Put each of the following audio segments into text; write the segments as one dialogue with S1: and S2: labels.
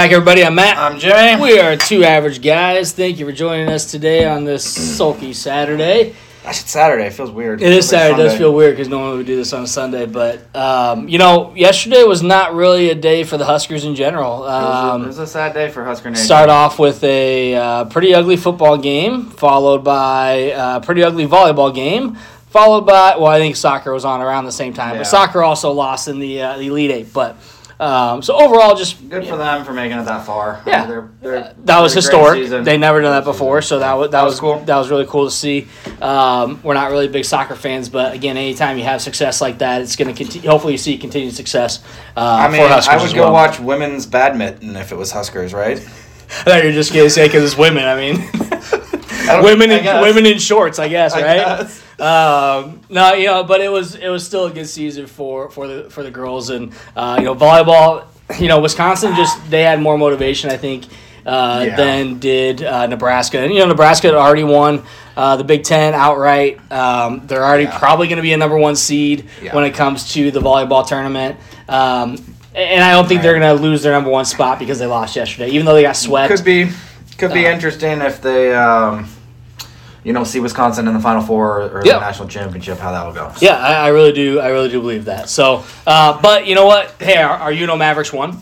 S1: back, everybody. I'm Matt.
S2: I'm Jimmy.
S1: We are two average guys. Thank you for joining us today on this sulky Saturday.
S2: Gosh, it's Saturday. It feels weird.
S1: It is
S2: Feels like
S1: Saturday. It does feel weird because normally we do this on a Sunday, but um, you know, yesterday was not really a day for the Huskers in general.
S2: It was, a,
S1: Um,
S2: it was a sad day for Husker Nation.
S1: start off with a uh, pretty ugly football game, followed by a pretty ugly volleyball game, followed by well, I think soccer was on around the same time,
S2: Yeah.
S1: but soccer also lost in the uh, the elite eight. But um, so overall, just
S2: Good for them for making it that far.
S1: Yeah.
S2: They're- they're-
S1: that was
S2: they're a great
S1: historic. They never done that before, so that was that,
S2: That
S1: was
S2: was cool.
S1: That was really cool to see. Um, we're not really big soccer fans, but again, anytime you have success like that, it's going to continue. Hopefully, you see continued success. Uh,
S2: I mean, I would go
S1: well.
S2: watch women's badminton if it was Huskers, right?
S1: I thought you were just going to say because it's women. I mean,
S2: don't-
S1: women in
S2: guess.
S1: women in shorts, I guess,
S2: I
S1: right?
S2: guess.
S1: Um, no, you know, but it was it was still a good season for for the for the girls and uh, you know volleyball. You know, Wisconsin just they had more motivation, I think, uh,
S2: Yeah.
S1: than did uh, Nebraska. And you know, Nebraska had already won uh, the Big Ten outright. Um, they're already
S2: Yeah.
S1: probably going to be a number one seed
S2: Yeah.
S1: when it comes to the volleyball tournament. Um, and I don't think they're going to lose their number one spot because they lost yesterday, even though they got swept.
S2: Could be, could be
S1: Uh,
S2: interesting if they, um, you know, see Wisconsin in the Final Four or
S1: Yeah.
S2: the national championship. How that will go.
S1: Yeah, I, I really do. I really do believe that. So, uh, but you know what? Hey, our, our UNO Mavericks won.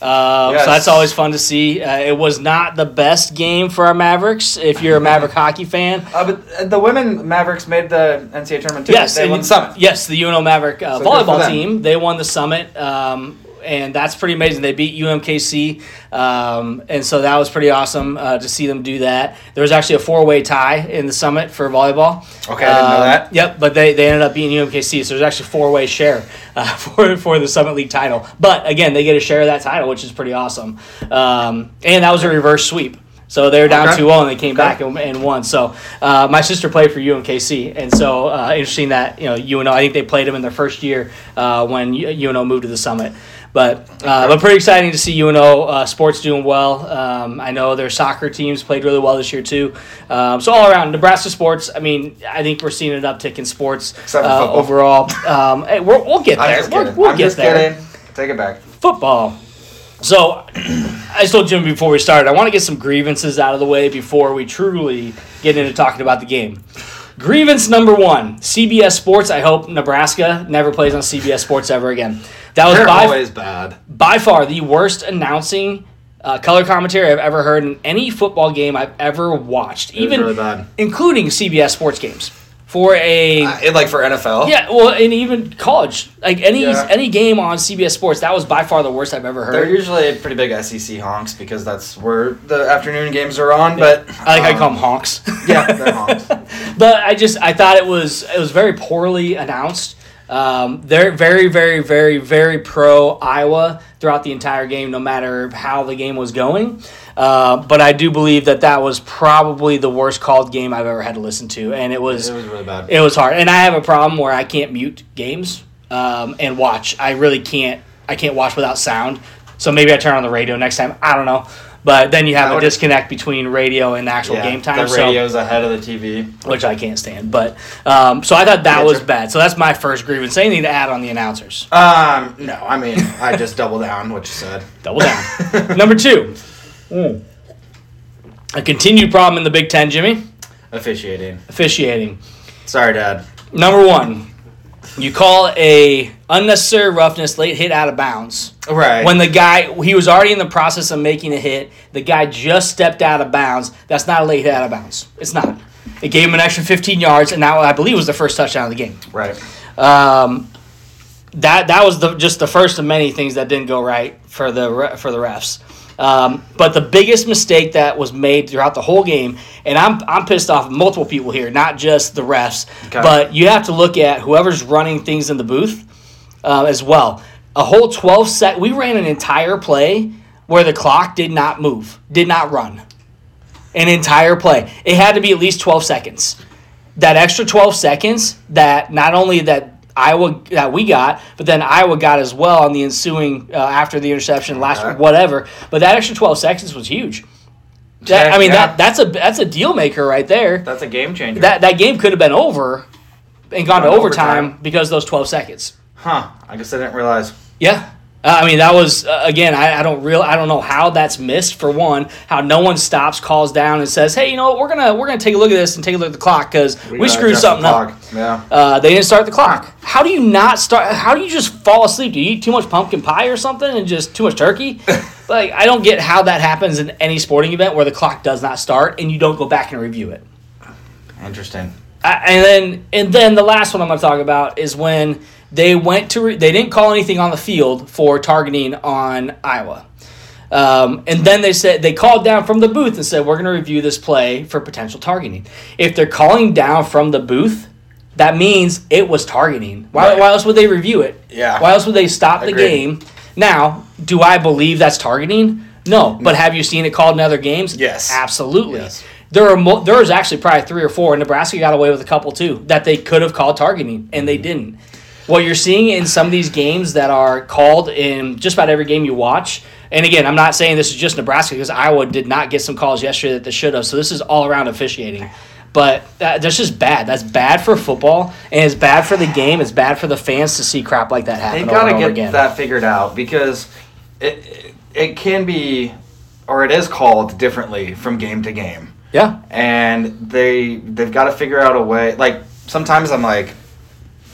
S1: Uh,
S2: Yes.
S1: So that's always fun to see. Uh, it was not the best game for our Mavericks. If you're a Maverick hockey fan,
S2: Uh, but uh, the women Mavericks made the NCAA tournament too.
S1: yes,
S2: they won the summit.
S1: Yes, the UNO Maverick uh,
S2: So
S1: volleyball team. They won the summit, um, and that's pretty amazing. They beat UMKC, um, and so that was pretty awesome uh, to see them do that. There was actually a four way tie in the summit for volleyball.
S2: Okay, I didn't know
S1: Um,
S2: that.
S1: Yep, but they, they ended up beating UMKC, so there's actually four way share uh, for for the Summit League title. But again, they get a share of that title, which is pretty awesome. Um, and that was a reverse sweep. So they were down
S2: Okay.
S1: 2 0 and they came
S2: Okay.
S1: back and, and won. So uh, my sister played for UMKC, and so uh, interesting that you know UNO. I think they played them in their first year uh, when UNO moved to the Summit. But uh, but pretty exciting to see UNO uh, sports doing well. Um, I know their soccer teams played really well this year too. Um, so all around Nebraska sports. I mean, I think we're seeing an uptick in sports uh, overall. Um, hey, we're, we'll get there. We'll,
S2: kidding.
S1: we'll
S2: I'm
S1: get there
S2: kidding. Take it back.
S1: football. So, I just told Jim before we started, I want to get some grievances out of the way before we truly get into talking about the game. Grievance number one CBS Sports. I hope Nebraska never plays on CBS Sports ever again. That was
S2: They're
S1: by,
S2: always bad.
S1: by far the worst announcing uh, color commentary I've ever heard in any football game I've ever watched,
S2: was
S1: even
S2: really bad.
S1: including CBS Sports games. For a
S2: Uh, like for NFL.
S1: yeah, well, and even college, like any
S2: Yeah.
S1: any game on CBS Sports, that was by far the worst I've ever heard.
S2: They're usually pretty big SEC honks because that's where the afternoon games are on. But
S1: I like
S2: um,
S1: call them honks.
S2: Yeah, they're honks.
S1: but I just I thought it was it was very poorly announced. Um, they're very very very very pro Iowa throughout the entire game, no matter how the game was going. Uh, but I do believe that that was probably the worst called game I've ever had to listen to, and it was
S2: It was really bad.
S1: it was hard. And I have a problem where I can't mute games um, and watch. I really can't. I can't watch without sound. So maybe I turn on the radio next time. I don't know. But then you have a disconnect between radio and actual
S2: yeah,
S1: game time.
S2: The
S1: so-
S2: radio's ahead of the TV.
S1: which I can't stand. But um, so I thought that was bad. So that's my first grievance. Anything to add on the announcers?
S2: Um, no, I mean I just double down what you said.
S1: Double down. Number two, a continued problem in the Big Ten, Jimmy.
S2: Officiating.
S1: Officiating.
S2: Sorry, Dad.
S1: Number one, you call a unnecessary roughness late hit out of bounds.
S2: Right.
S1: When the guy he was already in the process of making a hit, the guy just stepped out of bounds. That's not a late hit out of bounds. It's not. It gave him an extra 15 yards, and that I believe was the first touchdown of the game.
S2: right.
S1: Um, that that was the just the first of many things that didn't go right for the for the refs. Um, but the biggest mistake that was made throughout the whole game, and I'm I'm pissed off at multiple people here, not just the refs,
S2: Okay.
S1: but you have to look at whoever's running things in the booth uh, as well. A whole 12 sec. We ran an entire play where the clock did not move, did not run. An entire play. It had to be at least 12 seconds. That extra 12 seconds that not only that Iowa that we got, but then Iowa got as well on the ensuing uh, after the interception last
S2: Okay.
S1: whatever. But that extra 12 seconds was huge. That, I mean
S2: yeah.
S1: that that's a that's a deal maker right there.
S2: That's a game changer.
S1: That that game could have been over and gone to overtime,
S2: overtime.
S1: because of those 12 seconds.
S2: huh? I guess I didn't realize.
S1: Yeah. Uh, I mean that was uh, again. I, I don't real. I don't know how that's missed. For one, how no one stops, calls down, and says, "Hey, you know what? We're gonna we're gonna take a look at this and take a look at the clock because we,
S2: gotta
S1: screwed something up."
S2: Yeah.
S1: Uh, they didn't start the clock. How do you not start? How do you just fall asleep? Do you eat too much pumpkin pie or something and just too much turkey? like I don't get how that happens in any sporting event where the clock does not start and you don't go back and review it.
S2: Interesting.
S1: I, and then and then the last one I'm going to talk about is when they went to re- they didn't call anything on the field for targeting on Iowa. Um, and then they said they called down from the booth and said we're going to review this play for potential targeting. If they're calling down from the booth, that means it was targeting. Why,
S2: Right.
S1: why else would they review it?
S2: Yeah.
S1: Why else would they stop the game? Now, do I believe that's targeting? No. But have you seen it called in other games?
S2: Yes.
S1: Absolutely.
S2: Yes.
S1: There are mo- there was actually probably three or four, and Nebraska got away with a couple too that they could have called targeting, and they didn't. What you're seeing in some of these games that are called in just about every game you watch, and again, I'm not saying this is just Nebraska because Iowa did not get some calls yesterday that they should have. So this is all around officiating. But uh, that's just bad. That's bad for football, and it's bad for the game. It's bad for the fans to see crap like that happen
S2: They
S1: over
S2: got to get
S1: again.
S2: that figured out because it, it it can be or it is called differently from game to game,
S1: Yeah,
S2: and they they've got to figure out a way. Like sometimes I'm like,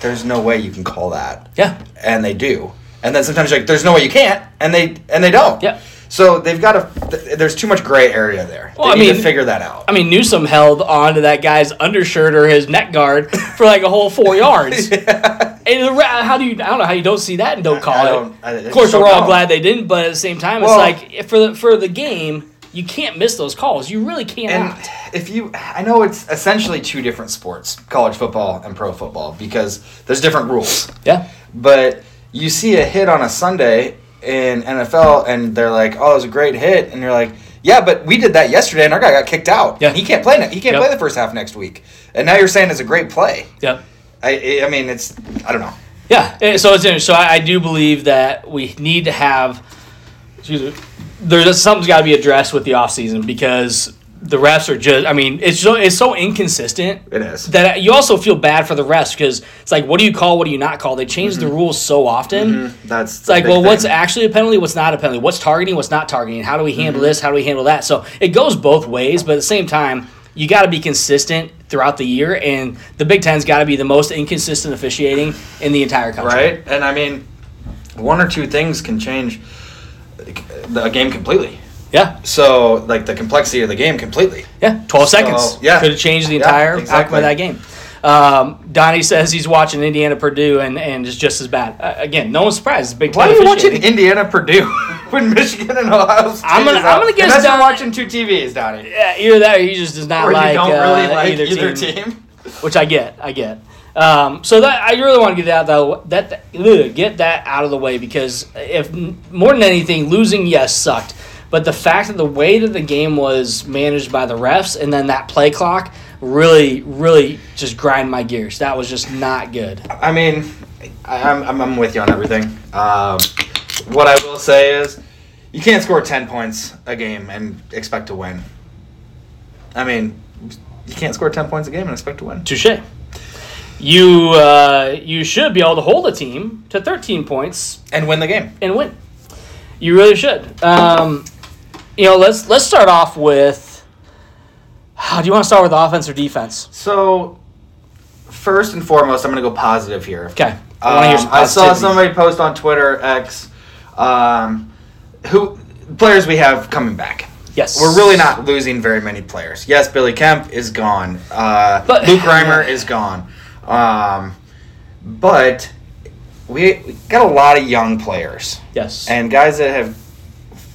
S2: there's no way you can call that,
S1: yeah,
S2: and they do, and then sometimes you're like, there's no way you can't, and they and they don't.
S1: Yeah.
S2: So they've got a Th- there's too much gray area there.
S1: Well,
S2: they
S1: I
S2: need
S1: mean-
S2: to figure that out.
S1: I mean, Newsome held on to that guy's undershirt or his neck guard for like a whole four yards. And the how do you? I don't know how you don't see that and don't call
S2: I
S1: it.
S2: don't- I- I
S1: of course, we're all
S2: know.
S1: glad they didn't, but at the same time,
S2: Well-
S1: it's like for the for the game, you can't miss those calls. You really
S2: can't
S1: And
S2: if you, I know it's essentially two different sports, college football and pro football, because there's different rules.
S1: yeah,
S2: But you see a hit on a Sunday in NFL, and they're like, "Oh, it was a great hit," and you're like, "Yeah, but we did that yesterday, and our guy got kicked out.
S1: Yeah.
S2: he can't play. ne- He can't
S1: Yep.
S2: play the first half next week." And now you're saying it's a great play.
S1: yeah.
S2: I, I mean, it's I don't know.
S1: Yeah, eh, so it's interesting. So I, I do believe that we need to have. Excuse me. There's something's got to be addressed with the offseason because the refs are just. I mean, it's so it's so inconsistent.
S2: It is.
S1: That you also feel bad for the refs because it's like, what do you call? What do you not call? They change the mm-hmm. rules so often. Mm-hmm.
S2: That's
S1: It's like, well, what's actually a penalty? What's not a penalty? What's targeting? What's not targeting? How do we handle mm-hmm. this? How do we handle that? So it goes both ways, but at the same time, you got to be consistent throughout the year, and the Big Ten's got to be the most inconsistent officiating in the entire country.
S2: right? And I mean, one or two things can change a game completely.
S1: Yeah,
S2: So, like the complexity of the game completely.
S1: yeah. Twelve
S2: So,
S1: seconds.
S2: yeah.
S1: could have changed the
S2: Yeah,
S1: entire outcome
S2: exactly.
S1: of that game. Um, Donnie says he's watching Indiana Purdue, and and it's just as bad. Uh, again, no one's surprised. Big
S2: Why are you watching. Indiana Purdue when Michigan and Ohio State?
S1: I'm gonna- I'm gonna guess
S2: Unless you're
S1: Don-
S2: watching two TVs, Donnie.
S1: Yeah, either that or he just does not
S2: Or
S1: like,
S2: you don't really
S1: uh,
S2: like
S1: either,
S2: either,
S1: team.
S2: team.
S1: which I get, I get. Um, so that I really want to get that though that, that ugh, get that out of the way because if more than anything, losing yes sucked, but the fact that the way that the game was managed by the refs and then that play clock really, really just grind my gears. That was just not good.
S2: I mean, I, I'm, I'm I'm with you on everything. Um, what I will say is, you can't score ten points a game and expect to win. I mean, you can't score ten points a game and expect to win.
S1: Touche. You uh, you should be able to hold a team to 13 points
S2: And win the game.
S1: and win. You really should. Um, you know, let's let's start off with. How do you want to start with offense or defense?
S2: So, first and foremost, I'm going to go positive here.
S1: Okay, I want to hear some
S2: Um, I saw somebody post on Twitter X, um, who players we have coming back.
S1: Yes,
S2: We're really not losing very many players. Yes, Billy Kemp is gone. Uh,
S1: But-
S2: Luke Reimer is gone. Um, but we, we got a lot of young players
S1: Yes,
S2: and guys that have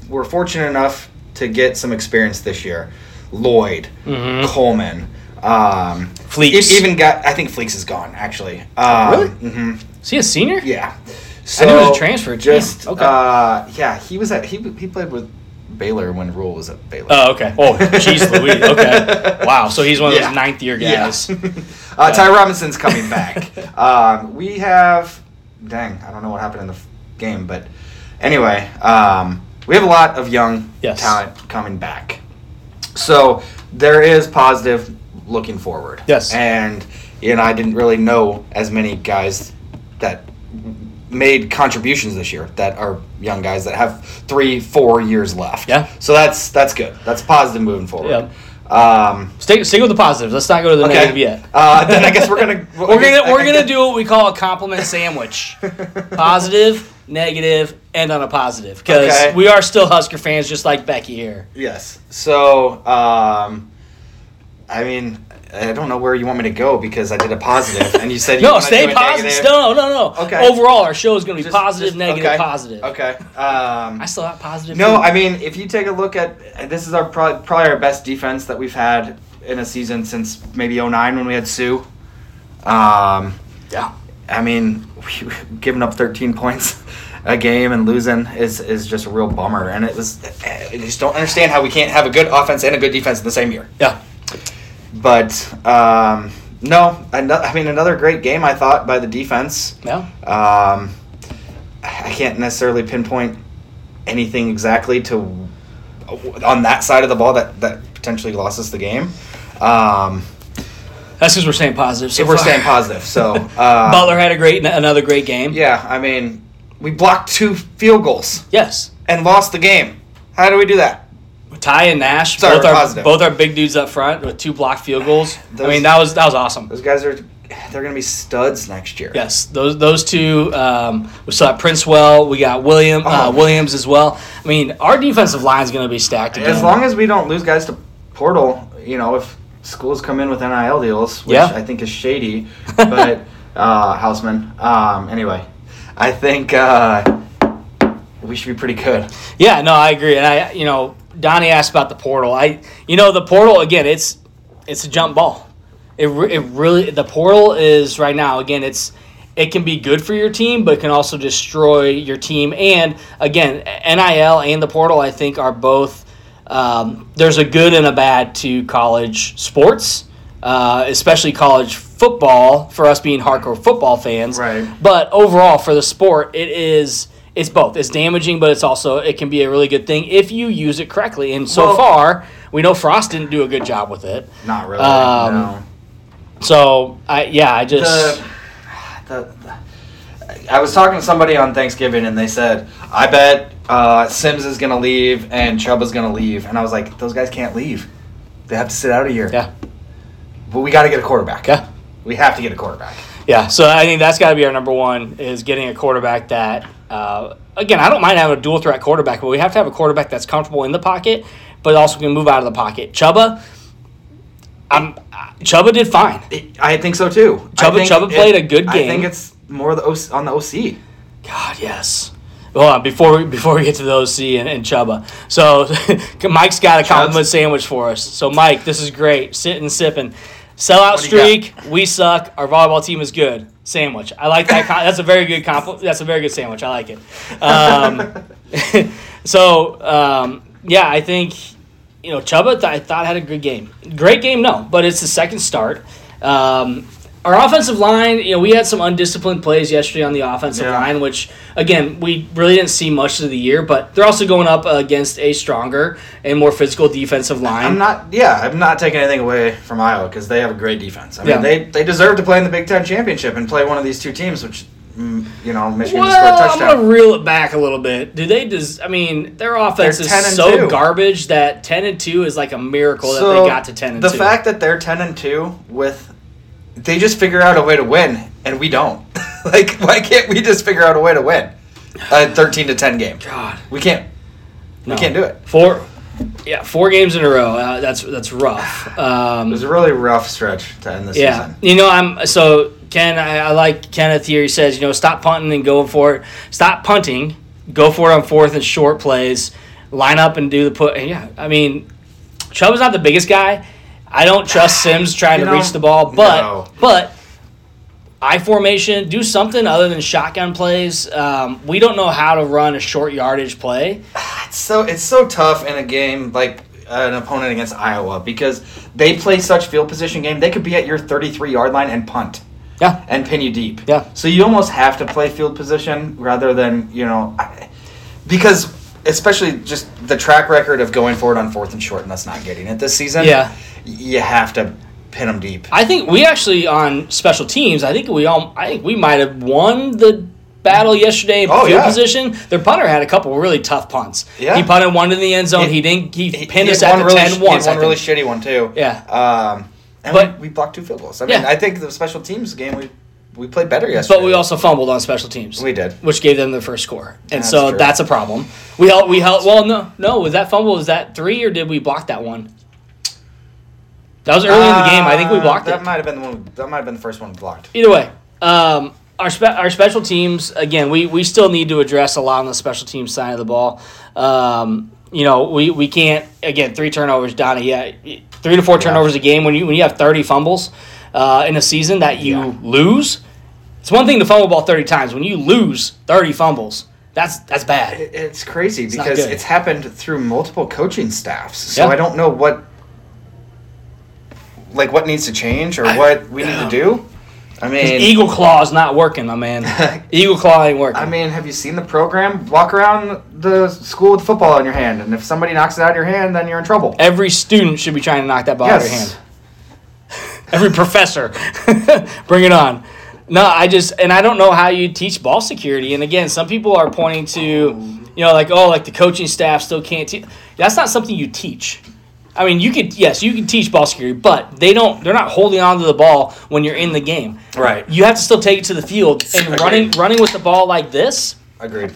S2: were fortunate enough to get some experience this year. Lloyd,
S1: Mhm.
S2: Coleman, um,
S1: Fleeks.
S2: even got. I think Fleeks is gone actually. Um,
S1: Really?
S2: hmm
S1: Is he a senior?
S2: Yeah.
S1: I knew he was a transfer.
S2: Just
S1: Okay.
S2: uh, yeah, he was at he he played with Baylor when Rhule was at Baylor.
S1: Oh, okay. Oh, jeez Louise. Okay. Wow. So he's one of those ninth year
S2: Yeah. uh, Ty Robinson's coming back. um, we have, dang, I don't know what happened in the f- game, but anyway, um, we have a lot of young
S1: Yes.
S2: talent coming back. So there is positive looking forward.
S1: Yes.
S2: And you know, I didn't really know as many guys that made contributions this year that are young guys that have three, four years left.
S1: Yeah.
S2: So that's that's good. That's positive moving forward.
S1: Yep.
S2: Um,
S1: Stick, stick with the positives. Let's not go to the
S2: okay.
S1: negative yet.
S2: Uh, then I guess we're gonna
S1: We're gonna we're gonna do what we call a compliment sandwich. Positive, negative, and on a positive because
S2: Okay.
S1: we are still Husker fans, just like Becky here.
S2: Yes. So, um, I mean, I don't know where you want me to go because I did a positive, and you said you
S1: No, stay positive. No, no, no.
S2: Okay.
S1: Overall, our show is going to be
S2: Just-
S1: positive,
S2: just-
S1: negative,
S2: okay.
S1: positive.
S2: Okay. Um,
S1: I still have positive.
S2: no,
S1: too.
S2: I mean, if you take a look at this is our pro- probably our best defense that we've had in a season since maybe 09 when we had Suh. Um,
S1: yeah.
S2: I mean, giving up 13 points a game and losing is is just a real bummer. And it was, I just don't understand how we can't have a good offense and a good defense in the same year.
S1: Yeah.
S2: But um, no, I mean another great game I thought by the defense.
S1: Yeah.
S2: Um, I can't necessarily pinpoint anything exactly to on that side of the ball that that potentially lost us the game. Um,
S1: That's because we're staying positive. So
S2: if we're
S1: far.
S2: staying positive, so uh,
S1: Butler had a great, another great game.
S2: Yeah, I mean, we blocked two field goals
S1: Yes.
S2: and lost the game. How do we do that?
S1: Ty and Nash,
S2: Sorry,
S1: both are
S2: positive.
S1: both are big dudes up front with two blocked field goals. I mean, that was that was awesome.
S2: Those guys are they're going to be studs next year.
S1: Yes, those those two. Um, we have Princewill. We got William uh,
S2: Oh.
S1: Williams as well. I mean, our defensive line is going to be stacked again.
S2: As long as we don't lose guys to portal, you know, if schools come in with NIL deals, which
S1: Yeah.
S2: I think is shady, but uh, Houseman. Um, anyway, I think uh, we should be pretty good.
S1: Yeah, no, I agree. And I, you know, Donnie asked about the portal. I, you know, the portal again. It's it's a jump ball. It, re- it really the portal is right now. Again, it's it can be good for your team, but it can also destroy your team. And again, NIL and the portal, I think, are both. Um, there's a good and a bad to college sports, uh, especially college football. For us being hardcore football fans,
S2: Right.
S1: but overall, for the sport, it is it's both. It's damaging, but it's also it can be a really good thing if you use it correctly. And so
S2: Well-
S1: far, we know Frost didn't do a good job with it.
S2: Not really.
S1: Um,
S2: no.
S1: So I yeah, I just
S2: the, the, I was talking to somebody on Thanksgiving and they said, I bet uh, Sims is going to leave and Chubba's going to leave. And I was like, those guys can't leave. They have to sit out a year.
S1: yeah
S2: But we got to get a quarterback.
S1: yeah
S2: We have to get a quarterback.
S1: yeah. So I think that's got to be our number one is getting a quarterback that. Uh, again, I don't mind having a dual threat quarterback, but we have to have a quarterback that's comfortable in the pocket, but also can move out of the pocket. Chubba, I'm Chubba did fine.
S2: I think so too. Chubba-
S1: Chubba played a good game.
S2: I think it's more the OC, on the OC.
S1: God, yes. Hold on, before we before we get to the OC and, and Chubba. So Mike's got a compliment sandwich for us. So Mike, this is great. Sitting sipping. Sellout streak. We suck. Our volleyball team is good. Sandwich. I like that. com- that's a very good compliment. That's a very good sandwich. I like it. Um, so um, yeah, I think you know Chubba. Th- I thought had a good game. Great game, no, but it's the second start. Um, our offensive line, you know, we had some undisciplined plays yesterday on the offensive
S2: Yeah.
S1: line, which again we really didn't see much of the year. But they're also going up against a stronger and more physical defensive line.
S2: I'm not. Yeah, I'm not taking anything away from Iowa because they have a great defense. I mean,
S1: Yeah.
S2: they they deserve to play in the Big Ten championship and play one of these two teams, which mm, you know Michigan just scored a
S1: Well, I'm
S2: touchdown.
S1: gonna reel it back a little bit. Do they? Des- I mean, their offense is so
S2: 2.
S1: garbage that ten and two is like a miracle that they got to ten and
S2: the
S1: two.
S2: fact that they're 10 and 2 with they just figure out a way to win and we don't like why can't we just figure out a way to win a 13 to 10 game
S1: God,
S2: we can't
S1: no.
S2: we can't do it
S1: Four, yeah, four games in a row. Uh, that's that's rough.
S2: it
S1: Um,
S2: was a really rough stretch to end the
S1: yeah,
S2: season
S1: you know, I'm so Ken. I, I like Kenneth here. He says, you know, stop punting and going for it. Stop punting. Go for it on fourth and short plays. line up and do the put. Yeah, I mean, Chubb is not the biggest guy. I don't trust Sims trying
S2: You
S1: to
S2: know,
S1: reach the ball, but
S2: no.
S1: but I formation, do something other than shotgun plays. Um, we don't know how to run a short yardage play.
S2: It's so it's so tough in a game like an opponent against Iowa because they play such field position game. They could be at your 33 yard line and punt
S1: Yeah,
S2: and pin you deep.
S1: Yeah.
S2: So you almost have to play field position rather than you know because especially just the track record of going forward on fourth and short and us not getting it this season.
S1: Yeah.
S2: You have to pin them deep.
S1: I think we actually on special teams. I think we all. I think we might have won the battle yesterday in
S2: Oh,
S1: field
S2: yeah.
S1: position. Their punter had a couple really tough punts.
S2: Yeah.
S1: He punted one in the end zone.
S2: He-
S1: He, didn't. He,
S2: He-
S1: pinned
S2: he
S1: us at
S2: one
S1: the
S2: really,
S1: 10
S2: he
S1: once.
S2: one really shitty one too.
S1: Yeah.
S2: Um, and
S1: But-
S2: we, we blocked two field goals. I mean,
S1: Yeah.
S2: I think the special teams game we we played better yesterday.
S1: But we also fumbled on special teams.
S2: we did.
S1: which gave them the first score, and
S2: That's
S1: so
S2: true.
S1: that's a problem. We held. We held. Well, no, no. Was that fumble? Was that three, or did we block that one? That was early in the game. I think we
S2: Uh,
S1: blocked
S2: that
S1: it.
S2: might have been the one. That might have been the first one blocked.
S1: Either way, um, our spe- our special teams again. We we still need to address a lot on the special teams side of the ball. Um, you know, we, we can't again three turnovers, Donnie. Yeah, three to four turnovers a game when you when you have thirty fumbles uh, in a season that you
S2: Yeah.
S1: lose. It's one thing to fumble ball thirty times. When you lose thirty fumbles, that's that's bad.
S2: It's crazy
S1: not
S2: because it's happened through multiple coaching staffs. So
S1: Yeah.
S2: I don't know what, like, what needs to change or what we need to do. I mean,
S1: Eagle Claw is not working, my man. Eagle Claw ain't working.
S2: I mean, have you seen the program? Walk around the school with football in your hand, and if somebody knocks it out of your hand, then you're in trouble.
S1: every student should be trying to knock that ball out of your hand. Every professor, bring it on. No, I just and I don't know how you teach ball security. And again, some people are pointing to, you know, like oh, like the coaching staff still can't teach. That's not something you teach. I mean, you could yes, you can teach ball security, but they don't. They're not holding on to the ball when you're in the game.
S2: Right.
S1: You have to still take it to the field and
S2: Agreed.
S1: running running with the ball like this.
S2: Agreed.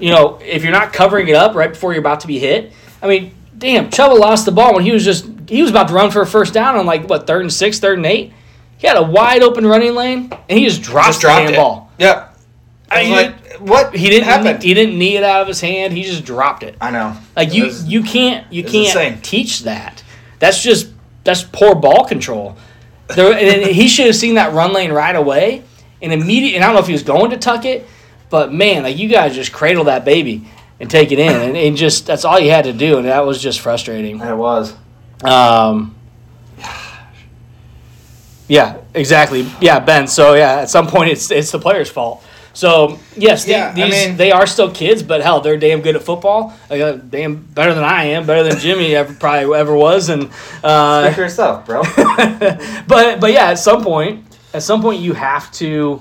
S1: you know, if you're not covering it up right before you're about to be hit, I mean, damn, Chubba lost the ball when he was just he was about to run for a first down on like what third and six, third and eight. He had a wide open running lane and he just dropped
S2: Just
S1: the
S2: dropped it.
S1: ball.
S2: Yep.
S1: I
S2: like, what
S1: He didn't
S2: happened?
S1: he didn't knee it out of his hand. He just dropped it.
S2: I know.
S1: Like you
S2: was-
S1: you can't you can't
S2: insane.
S1: teach that. That's just that's poor ball control. There, and he should have seen that run lane right away and immediate. And I don't know if he was going to tuck it, but man, like you guys just cradle that baby and take it in, and, and just that's all you had to do, and that was just frustrating.
S2: It was.
S1: Um, yeah, exactly. Yeah, Ben. So yeah, at some point it's it's the player's fault. So yes, the-
S2: Yeah, I mean-
S1: they are still kids, but hell, they're damn good at football. Like, uh, damn better than I am, better than Jimmy ever probably ever was. And uh,
S2: Speak for yourself, bro.
S1: but but yeah, at some point, at some point you have to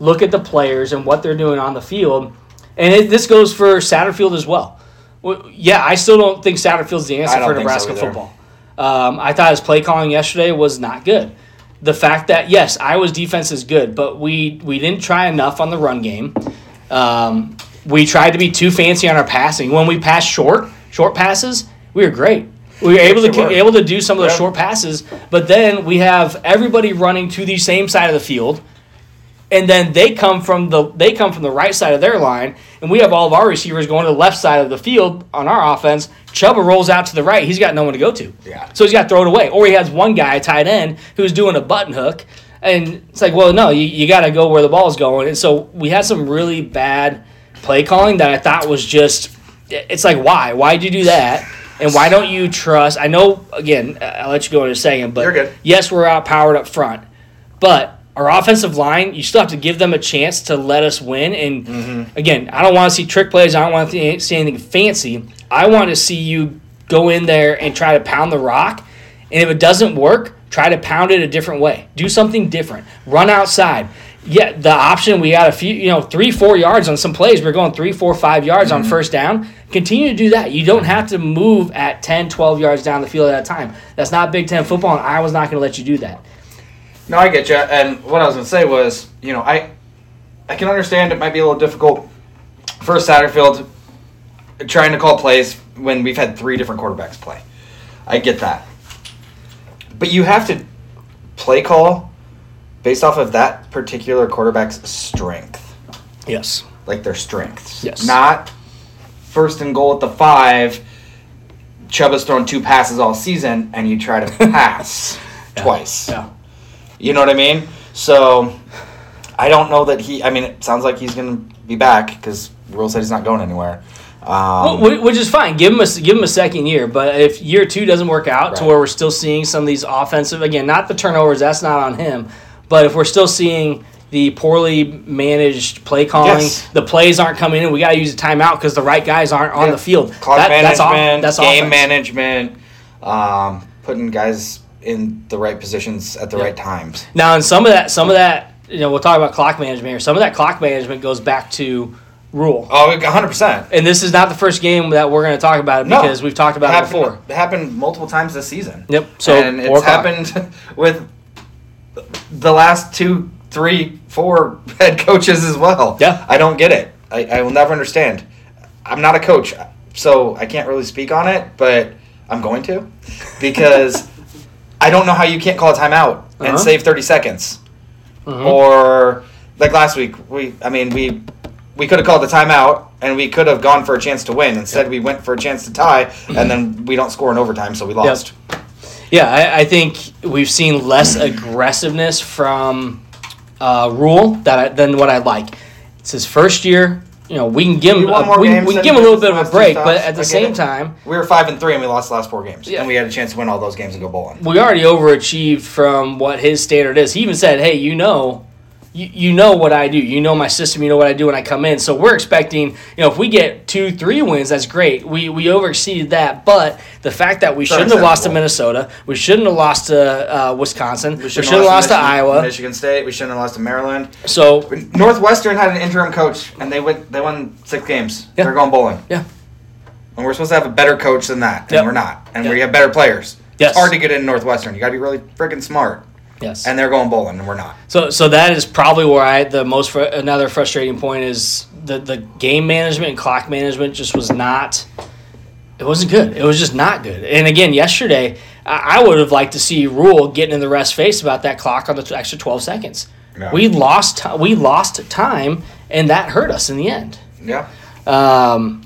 S1: look at the players and what they're doing on the field, and it, this goes for Satterfield as well. well. Yeah, I still don't think Satterfield's the answer for
S2: think so
S1: Nebraska football. Um, I thought his play calling yesterday was not good. The fact that yes, Iowa's defense is good, but we we didn't try enough on the run game. Um, we tried to be too fancy on our passing. When we passed short, short passes, we were great. We were able to able to do some of those
S2: Yeah.
S1: short passes, but then we have everybody running to the same side of the field, and then they come from the they come from the right side of their line, and we have all of our receivers going to the left side of the field on our offense. Chubba rolls out to the right; he's got no one to go to.
S2: Yeah.
S1: So he's got to throw it away, or he has one guy tight end who's doing a button hook, and it's like, well, no, you, you got to go where the ball's going. And so we had some really bad play calling that I thought was just. It's like, why? Why'd you do that? And why don't you trust? I know. Again, I'll let you go in a second, but
S2: You're good.
S1: yes, we're outpowered up front, but our offensive line, you still have to give them a chance to let us win. And
S2: Mm-hmm.
S1: again, I don't want to see trick plays. I don't want to see anything fancy. I want to see you go in there and try to pound the rock. And if it doesn't work, try to pound it a different way. Do something different. Run outside. Yeah, the option we got a few, you know, three, four yards on some plays. We're going three, four, five yards on first down. Continue to do that. You don't have to move at 10, 12 yards down the field at a time. That's not Big Ten football, and Iowa's not going to let you do that.
S2: No, I get you. And what I was gonna say was, you know, I, I can understand it might be a little difficult for Satterfield trying to call plays when we've had three different quarterbacks play. I get that, but you have to play call based off of that particular quarterback's strength,
S1: Yes.
S2: like their strengths,
S1: Yes.
S2: not first and goal at the five. Chubb has thrown two passes all season, and you try to pass twice.
S1: Yeah.
S2: You know what I mean? So I don't know that he. I mean, it sounds like he's going to be back because Rhule said he's not going anywhere. Um,
S1: Wh- Which is fine. Give him a give him a second year, but if year two doesn't work out to where we're still seeing some of these offensive again, not the turnovers, that's not on him, but if we're still seeing the poorly managed play calling,
S2: Yes.
S1: the plays aren't coming in, we got to use a timeout because the right guys aren't on
S2: Yeah.
S1: the field.
S2: clock
S1: That- that's off- that's
S2: game
S1: offense.
S2: management, um, putting guys in the right positions at the
S1: Yeah.
S2: right times.
S1: Now, and some of that, some of that, you know, we'll talk about clock management here. Some of that clock management goes back to Rhule.
S2: Oh, 100%.
S1: And this is not the first game that we're going to talk about it
S2: No.
S1: because we've talked about it
S2: happened,
S1: before.
S2: It happened multiple times this season.
S1: Yep. So
S2: and it's
S1: o'clock.
S2: happened with the last two, three, four head coaches as well.
S1: Yeah.
S2: I don't get it. I, I will never understand. I'm not a coach, so I can't really speak on it, but I'm going to because I don't know how you can't call a timeout and
S1: Uh-huh.
S2: save 30 seconds.
S1: Mhm.
S2: Or like last week, we I mean we we could have called the timeout and we could have gone for a chance to win. Instead, we went for a chance to tie, and then we don't score in overtime, so we lost.
S1: Yeah, I, I think we've seen less aggressiveness from uh, Rhule that I, than what I like. It's his first year. You know, we can give him
S2: He
S1: a,
S2: more
S1: we, we can give him a little bit of a break, but at the same
S2: it.
S1: time,
S2: We were five and three, and we lost the last four games,
S1: Yeah.
S2: and we had a chance to win all those games and go bowling.
S1: we already overachieved from what his standard is. He even said, "Hey, you know, you, you know what I do. You know my system. You know what I do when I come in." So we're expecting, you know, if we get two, three wins, that's great. We we overexceeded that, but the fact that we shouldn't have lost to. Minnesota, we shouldn't have lost to uh, Wisconsin, we shouldn't,
S2: shouldn't
S1: have lost to
S2: Michigan-
S1: Iowa.
S2: Michigan State. We shouldn't have lost to Maryland.
S1: So
S2: Northwestern had an interim coach, and they went. They won six games.
S1: Yeah.
S2: They're going bowling.
S1: Yeah.
S2: And we're supposed to have a better coach than that, and
S1: Yep.
S2: we're not. And
S1: Yep.
S2: we have better players.
S1: Yes.
S2: It's hard to get in Northwestern. You got to be really freaking smart.
S1: Yes,
S2: And they're going bowling, and we're not.
S1: So so that is probably where I the most fr- another frustrating point is the the game management and clock management just was not. It wasn't good. It was just not good. And again, yesterday I, I would have liked to see Rhule getting in the rest face about that clock on the t- extra twelve seconds.
S2: Yeah.
S1: We lost ti- we lost time, and that hurt us in the end.
S2: Yeah.
S1: Um,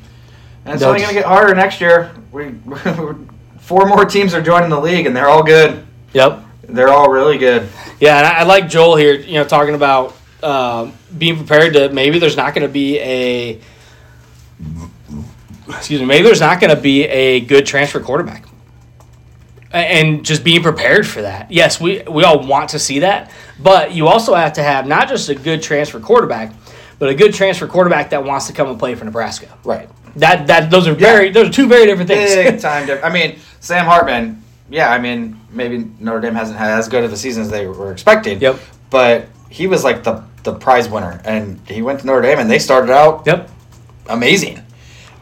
S2: And it's only going to get harder next year. We four more teams are joining the league, and they're all good.
S1: yep.
S2: They're all really good.
S1: Yeah, and I, I like Joel here. You know, talking about um, being prepared to maybe there's not going to be a excuse me, maybe there's not going to be a good transfer quarterback, and just being prepared for that. Yes, we we all want to see that, but you also have to have not just a good transfer quarterback, but a good transfer quarterback that wants to come and play for Nebraska.
S2: Right.
S1: That that those are very those are two very different things.
S2: Big time difference. I mean, Sam Hartman. Yeah, I mean, maybe Notre Dame hasn't had as good of a season as they were expecting.
S1: Yep.
S2: But he was like the the prize winner, and he went to Notre Dame, and they started out
S1: yep.
S2: amazing.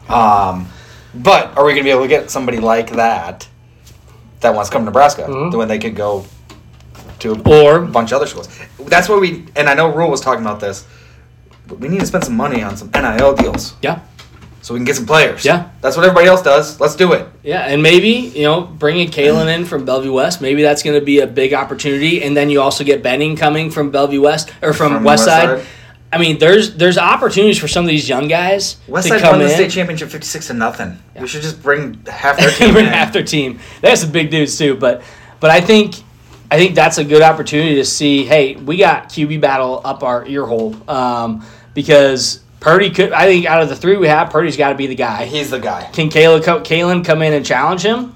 S2: Um, but are we going to be able to get somebody like that that wants to come to Nebraska
S1: Mhm.
S2: when they could go to a
S1: Or
S2: bunch of other schools? That's what we. And I know Rhule was talking about this. But we need to spend some money on some NIL deals
S1: yeah.
S2: So we can get some players.
S1: Yeah.
S2: That's what everybody else does. Let's do it.
S1: Yeah, and maybe you know bringing Kaelin in from Bellevue West, maybe that's going to be a big opportunity. And then you also get Benning coming from Bellevue West or from,
S2: From
S1: West Side.
S2: Side.
S1: I mean, there's there's opportunities for some of these young guys
S2: West
S1: to
S2: Side
S1: come
S2: won the
S1: in.
S2: state championship fifty six to nothing.
S1: Yeah.
S2: We should just bring half their team. in.
S1: half their team. That's some big dudes too. But but I think I think that's a good opportunity to see. Hey, we got QB battle up our ear hole um, because Purdy could. I think out of the three we have, Purdy's got to be the guy.
S2: He's the guy.
S1: Can Kaelin, co- Kaelin come in and challenge him?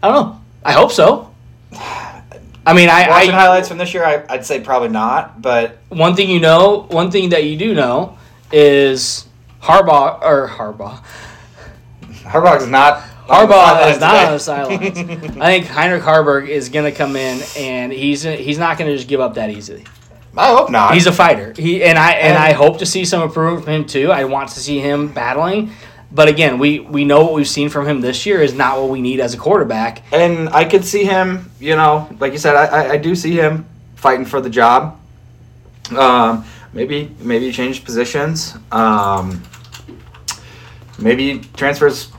S1: I don't know. I hope so. I mean, I,
S2: Watching
S1: I
S2: highlights from this year, I, I'd say probably not. But
S1: one thing you know, one thing that you do know is Harbaugh or Harbaugh.
S2: Harbaugh's not. on the
S1: Harbaugh is not on the sidelines. I think Heinrich Haarberg is going to come in and he's he's not going to just give up that easily.
S2: I hope not.
S1: He's a fighter. He and I and
S2: And-
S1: I hope to see some improvement from him too. I want to see him battling. But again, we we know what we've seen from him this year is not what we need as a quarterback.
S2: and I could see him. You know, like you said, I, I, I do see him fighting for the job. Um, maybe maybe change positions. Um, maybe transfers.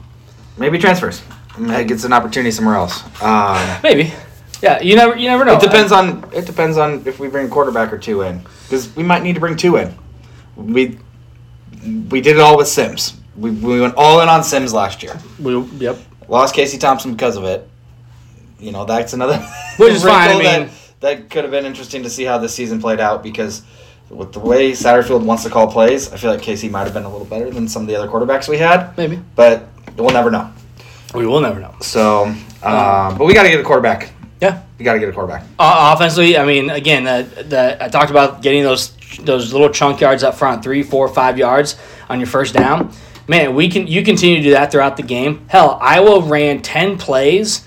S2: Maybe transfers. Maybe gets an opportunity somewhere else. Um,
S1: Maybe. Yeah, you never you never know.
S2: It depends on it depends on if we bring a quarterback or two in because we might need to bring two in. We we did it all with Sims. We, we went all in on Sims last year.
S1: We, yep.
S2: Lost Casey Thompson because of it. You know, that's another
S1: Which is fine, I mean-
S2: that, that could have been interesting to see how this season played out because with the way Satterfield wants to call plays, I feel like Casey might have been a little better than some of the other quarterbacks we had.
S1: Maybe.
S2: But we'll never know.
S1: We will never know.
S2: So, um, but we got to get a quarterback. We got to get a quarterback.
S1: Uh, offensively, I mean, again, the, the I talked about getting those those little chunk yards up front, three, four, five yards on your first down. Man, we can you continue to do that throughout the game. Hell, Iowa ran ten plays,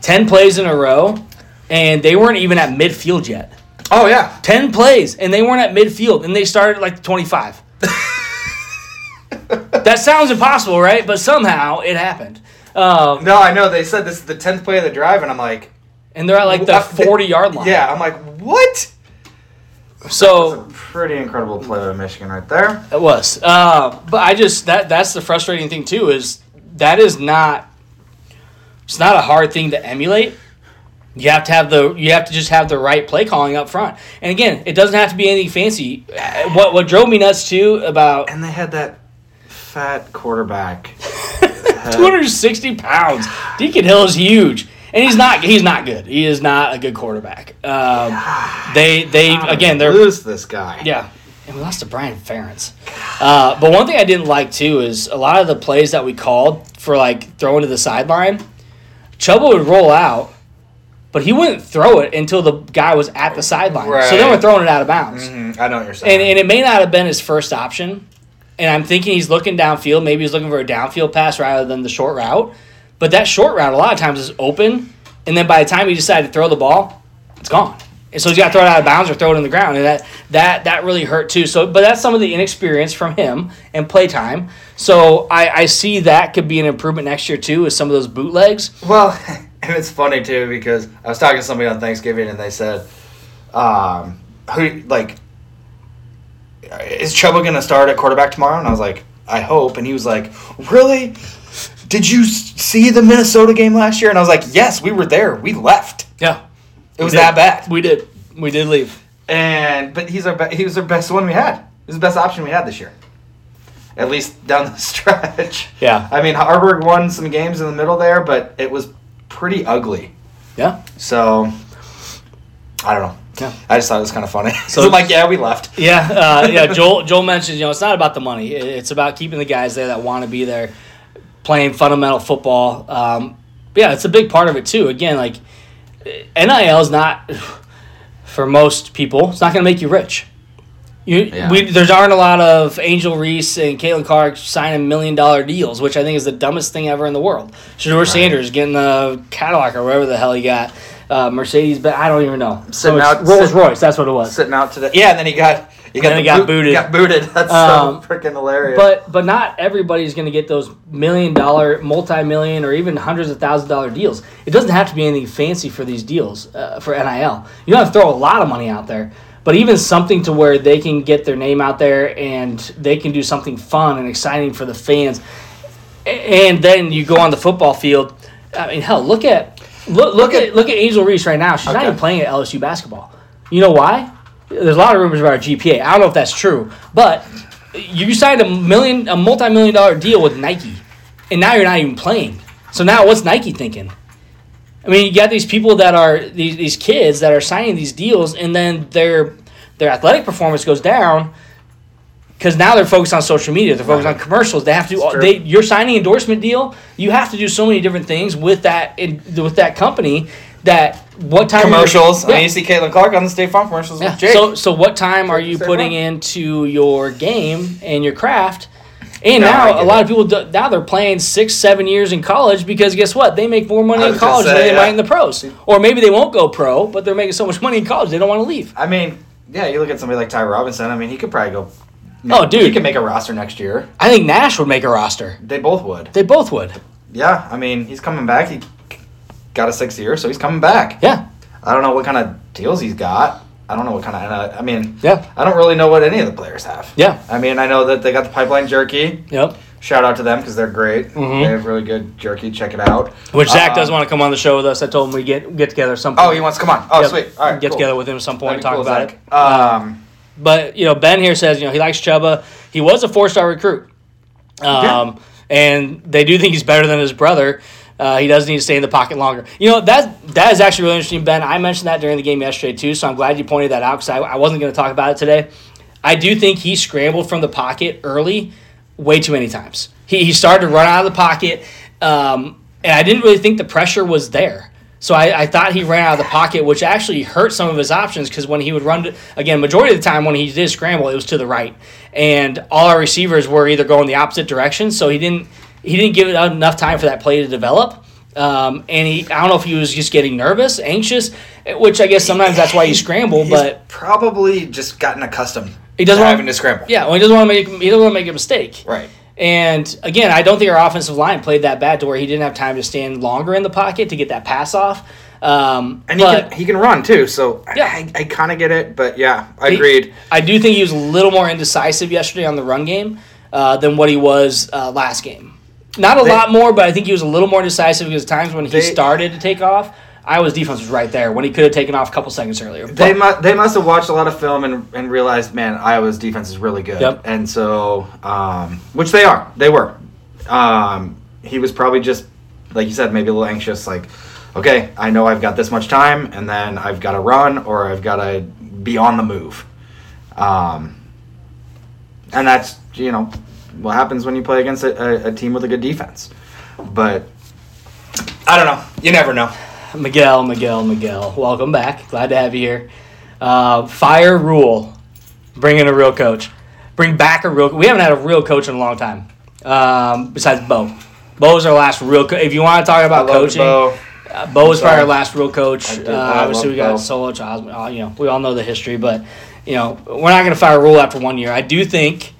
S1: ten plays in a row, and they weren't even at midfield yet.
S2: Oh yeah,
S1: Ten plays, and they weren't at midfield, and they started like twenty five. that sounds impossible, right? But somehow it happened. Um,
S2: no, I know. They said this is the tenth play of the drive, and I'm like,
S1: and they're at like the forty yard line.
S2: yeah, I'm like, what?
S1: So
S2: Pretty incredible play by Michigan right there.
S1: It was, uh, but I just that that's the frustrating thing too is that is not it's not a hard thing to emulate. You have to have the you have to just have the right play calling up front. And again, it doesn't have to be anything fancy. Uh, What what drove me nuts too about
S2: And they had that fat quarterback.
S1: 260 pounds. Deacon Hill is huge, and he's not he's not good. He is not a good quarterback. Um, they they again they're
S2: lose this guy.
S1: Yeah. And we lost to Brian Ferentz. Uh, but one thing I didn't like too is a lot of the plays that we called for like throwing to the sideline, Chubba would roll out, but he wouldn't throw it until the guy was at the sideline. So then we're throwing it out of bounds.
S2: Mhm, I know what you're saying.
S1: And, and it may not have been his first option. And I'm thinking he's looking downfield. Maybe he's looking for a downfield pass rather than the short route. But that short route a lot of times is open. And then by the time he decides to throw the ball, it's gone. And so he's got to throw it out of bounds or throw it in the ground. And that that that really hurt too. So but that's some of the inexperience from him and playtime. So I, I see that could be an improvement next year too with some of those bootlegs.
S2: Well, and it's funny too because I was talking to somebody on Thanksgiving and they said, um, "Who like is Chubba gonna start at quarterback tomorrow?" And I was like, "I hope." And he was like, "Really? Did you see the Minnesota game last year?" And I was like, "Yes, we were there. We left.
S1: Yeah.
S2: It was that bad."
S1: We did. We did leave.
S2: And but he's our be- he was our best one we had. He was the best option we had this year. At least down the stretch.
S1: Yeah.
S2: I mean, Haarberg won some games in the middle there, but it was pretty ugly.
S1: Yeah.
S2: So I don't know.
S1: Yeah.
S2: I just thought it was kind of funny.
S1: So-
S2: I'm like, yeah, we left.
S1: Yeah, uh, yeah. Joel Joel mentions you know it's not about the money. It's about keeping the guys there that want to be there, playing fundamental football. Um, yeah, it's a big part of it too. Again, like NIL is not for most people. It's not going to make you rich. You,
S2: Yeah.
S1: we, there aren't a lot of Angel Reese and Caitlin Clark signing million dollar deals, which I think is the dumbest thing ever in the world. Shedeur Sanders getting a Cadillac or whatever the hell he got, uh, Mercedes, but I don't even know.
S2: Sitting
S1: So
S2: out-
S1: Rolls Royce, that's what it was.
S2: Sitting out today. Yeah, and then he got he got, the
S1: got
S2: boot-
S1: booted.
S2: Got booted. That's
S1: Um,
S2: so freaking hilarious.
S1: But but not everybody's going to get those million dollar, multi million, or even hundreds of thousand dollar deals. It doesn't have to be anything fancy for these deals uh, for NIL. You don't have to throw a lot of money out there, but even something to where they can get their name out there and they can do something fun and exciting for the fans. And then you go on the football field. I mean, hell, look at look look, at,
S2: at-
S1: look at Angel Reese right now. She's not even playing at LSU basketball. You know why? There's a lot of rumors about her GPA. I don't know if that's true, but you signed a million, a multi-million dollar deal with Nike, and now you're not even playing. So now what's Nike thinking? I mean, you got these people that are these these kids that are signing these deals, and then their their athletic performance goes down because now they're focused on social media. They're focused
S2: Right.
S1: on commercials. They have to. They you're signing endorsement deal. You have to do so many different things with that in, with that company. That what time
S2: commercials. I
S1: Yeah.
S2: mean, you see Caitlin Clark on the State Farm commercials
S1: Yeah.
S2: with Jake.
S1: So so what time are you putting
S2: wrong.
S1: into your game and your craft? And
S2: No,
S1: now a lot
S2: it.
S1: of people now they're playing six seven years in college because guess what? They make more money in college than they
S2: yeah.
S1: might in the pros. Or maybe they won't go pro, but they're making so much money in college they don't want to leave.
S2: I mean, yeah, you look at somebody like Ty Robinson. I mean, he could probably go.
S1: Oh, dude.
S2: he could make a roster next year.
S1: I think Nash would make a roster.
S2: They both would.
S1: They both would.
S2: Yeah, I mean, he's coming back. He got a six year, so he's coming back.
S1: Yeah.
S2: I don't know what kind of deals he's got. I don't know what kind of. I mean,
S1: Yeah.
S2: I don't really know what any of the players have.
S1: Yeah.
S2: I mean, I know that they got the pipeline jerky.
S1: Yep.
S2: Shout out to them because they're great.
S1: Mhm.
S2: They have really good jerky. Check it out.
S1: Which Zach does
S2: Um,
S1: want to come on the show with us. I told him we get get together at some point.
S2: Oh, he wants to come on. Oh,
S1: Yep.
S2: sweet. All right,
S1: Get
S2: cool.
S1: together with him at some point and talk
S2: cool,
S1: about
S2: Zach.
S1: it.
S2: Um,
S1: But you know, Ben here says you know he likes Chubba. He was a four star recruit. Um, And they do think he's better than his brother. Uh, he does need to stay in the pocket longer. You know that that is actually really interesting, Ben. I mentioned that during the game yesterday too, so I'm glad you pointed that out because I, I wasn't going to talk about it today. I do think he scrambled from the pocket early way too many times. He, he started to run out of the pocket, um, and I didn't really think the pressure was there. So I, I thought he ran out of the pocket, which actually hurt some of his options because when he would run, to, again, majority of the time when he did scramble, it was to the right, and all our receivers were either going the opposite direction. So he didn't he didn't give it enough time for that play to develop. Um, and he, I don't know if he was just getting nervous, anxious, which I guess sometimes that's why you scramble,
S2: He's
S1: but
S2: probably just gotten accustomed.
S1: He doesn't
S2: to
S1: want-
S2: having to scramble.
S1: yeah, well, he doesn't want to make he doesn't want to make a mistake.
S2: Right.
S1: And again, I don't think our offensive line played that bad to where he didn't have time to stand longer in the pocket to get that pass off. Um,
S2: And he can he can run too, so
S1: Yeah.
S2: I, I kind of get it. But yeah, I
S1: he-
S2: agreed.
S1: I do think he was a little more indecisive yesterday on the run game uh, than what he was uh, last game. Not a
S2: They-
S1: lot more, but I think he was a little more decisive because times when he
S2: They-
S1: started to take off, Iowa's defense was right there when he could have taken off a couple seconds earlier.
S2: They mu- they must have watched a lot of film and, and realized, man, Iowa's defense is really good.
S1: Yep.
S2: And so, um, which they are, they were. Um, he was probably just, like you said, maybe a little anxious. Like, okay, I know I've got this much time, and then I've got to run or I've got to be on the move. Um, and that's you know what happens when you play against a, a, a team with a good defense. But I don't know. You never know.
S1: Miguel, Miguel, Miguel. Welcome back. Glad to have you here. Uh, fire Rhule. Bring in a real coach. Bring back a real. We haven't had a real coach in a long time. Um, besides Bo. Bo was our last real. Co- if you want to talk about coaching,
S2: Bo.
S1: uh, Bo was probably our last real coach.
S2: I
S1: Uh,
S2: I
S1: obviously, we got
S2: Bo.
S1: Solo. Uh, you know, we all know the history, but you know, we're not going to fire Rhule after one year. I do think,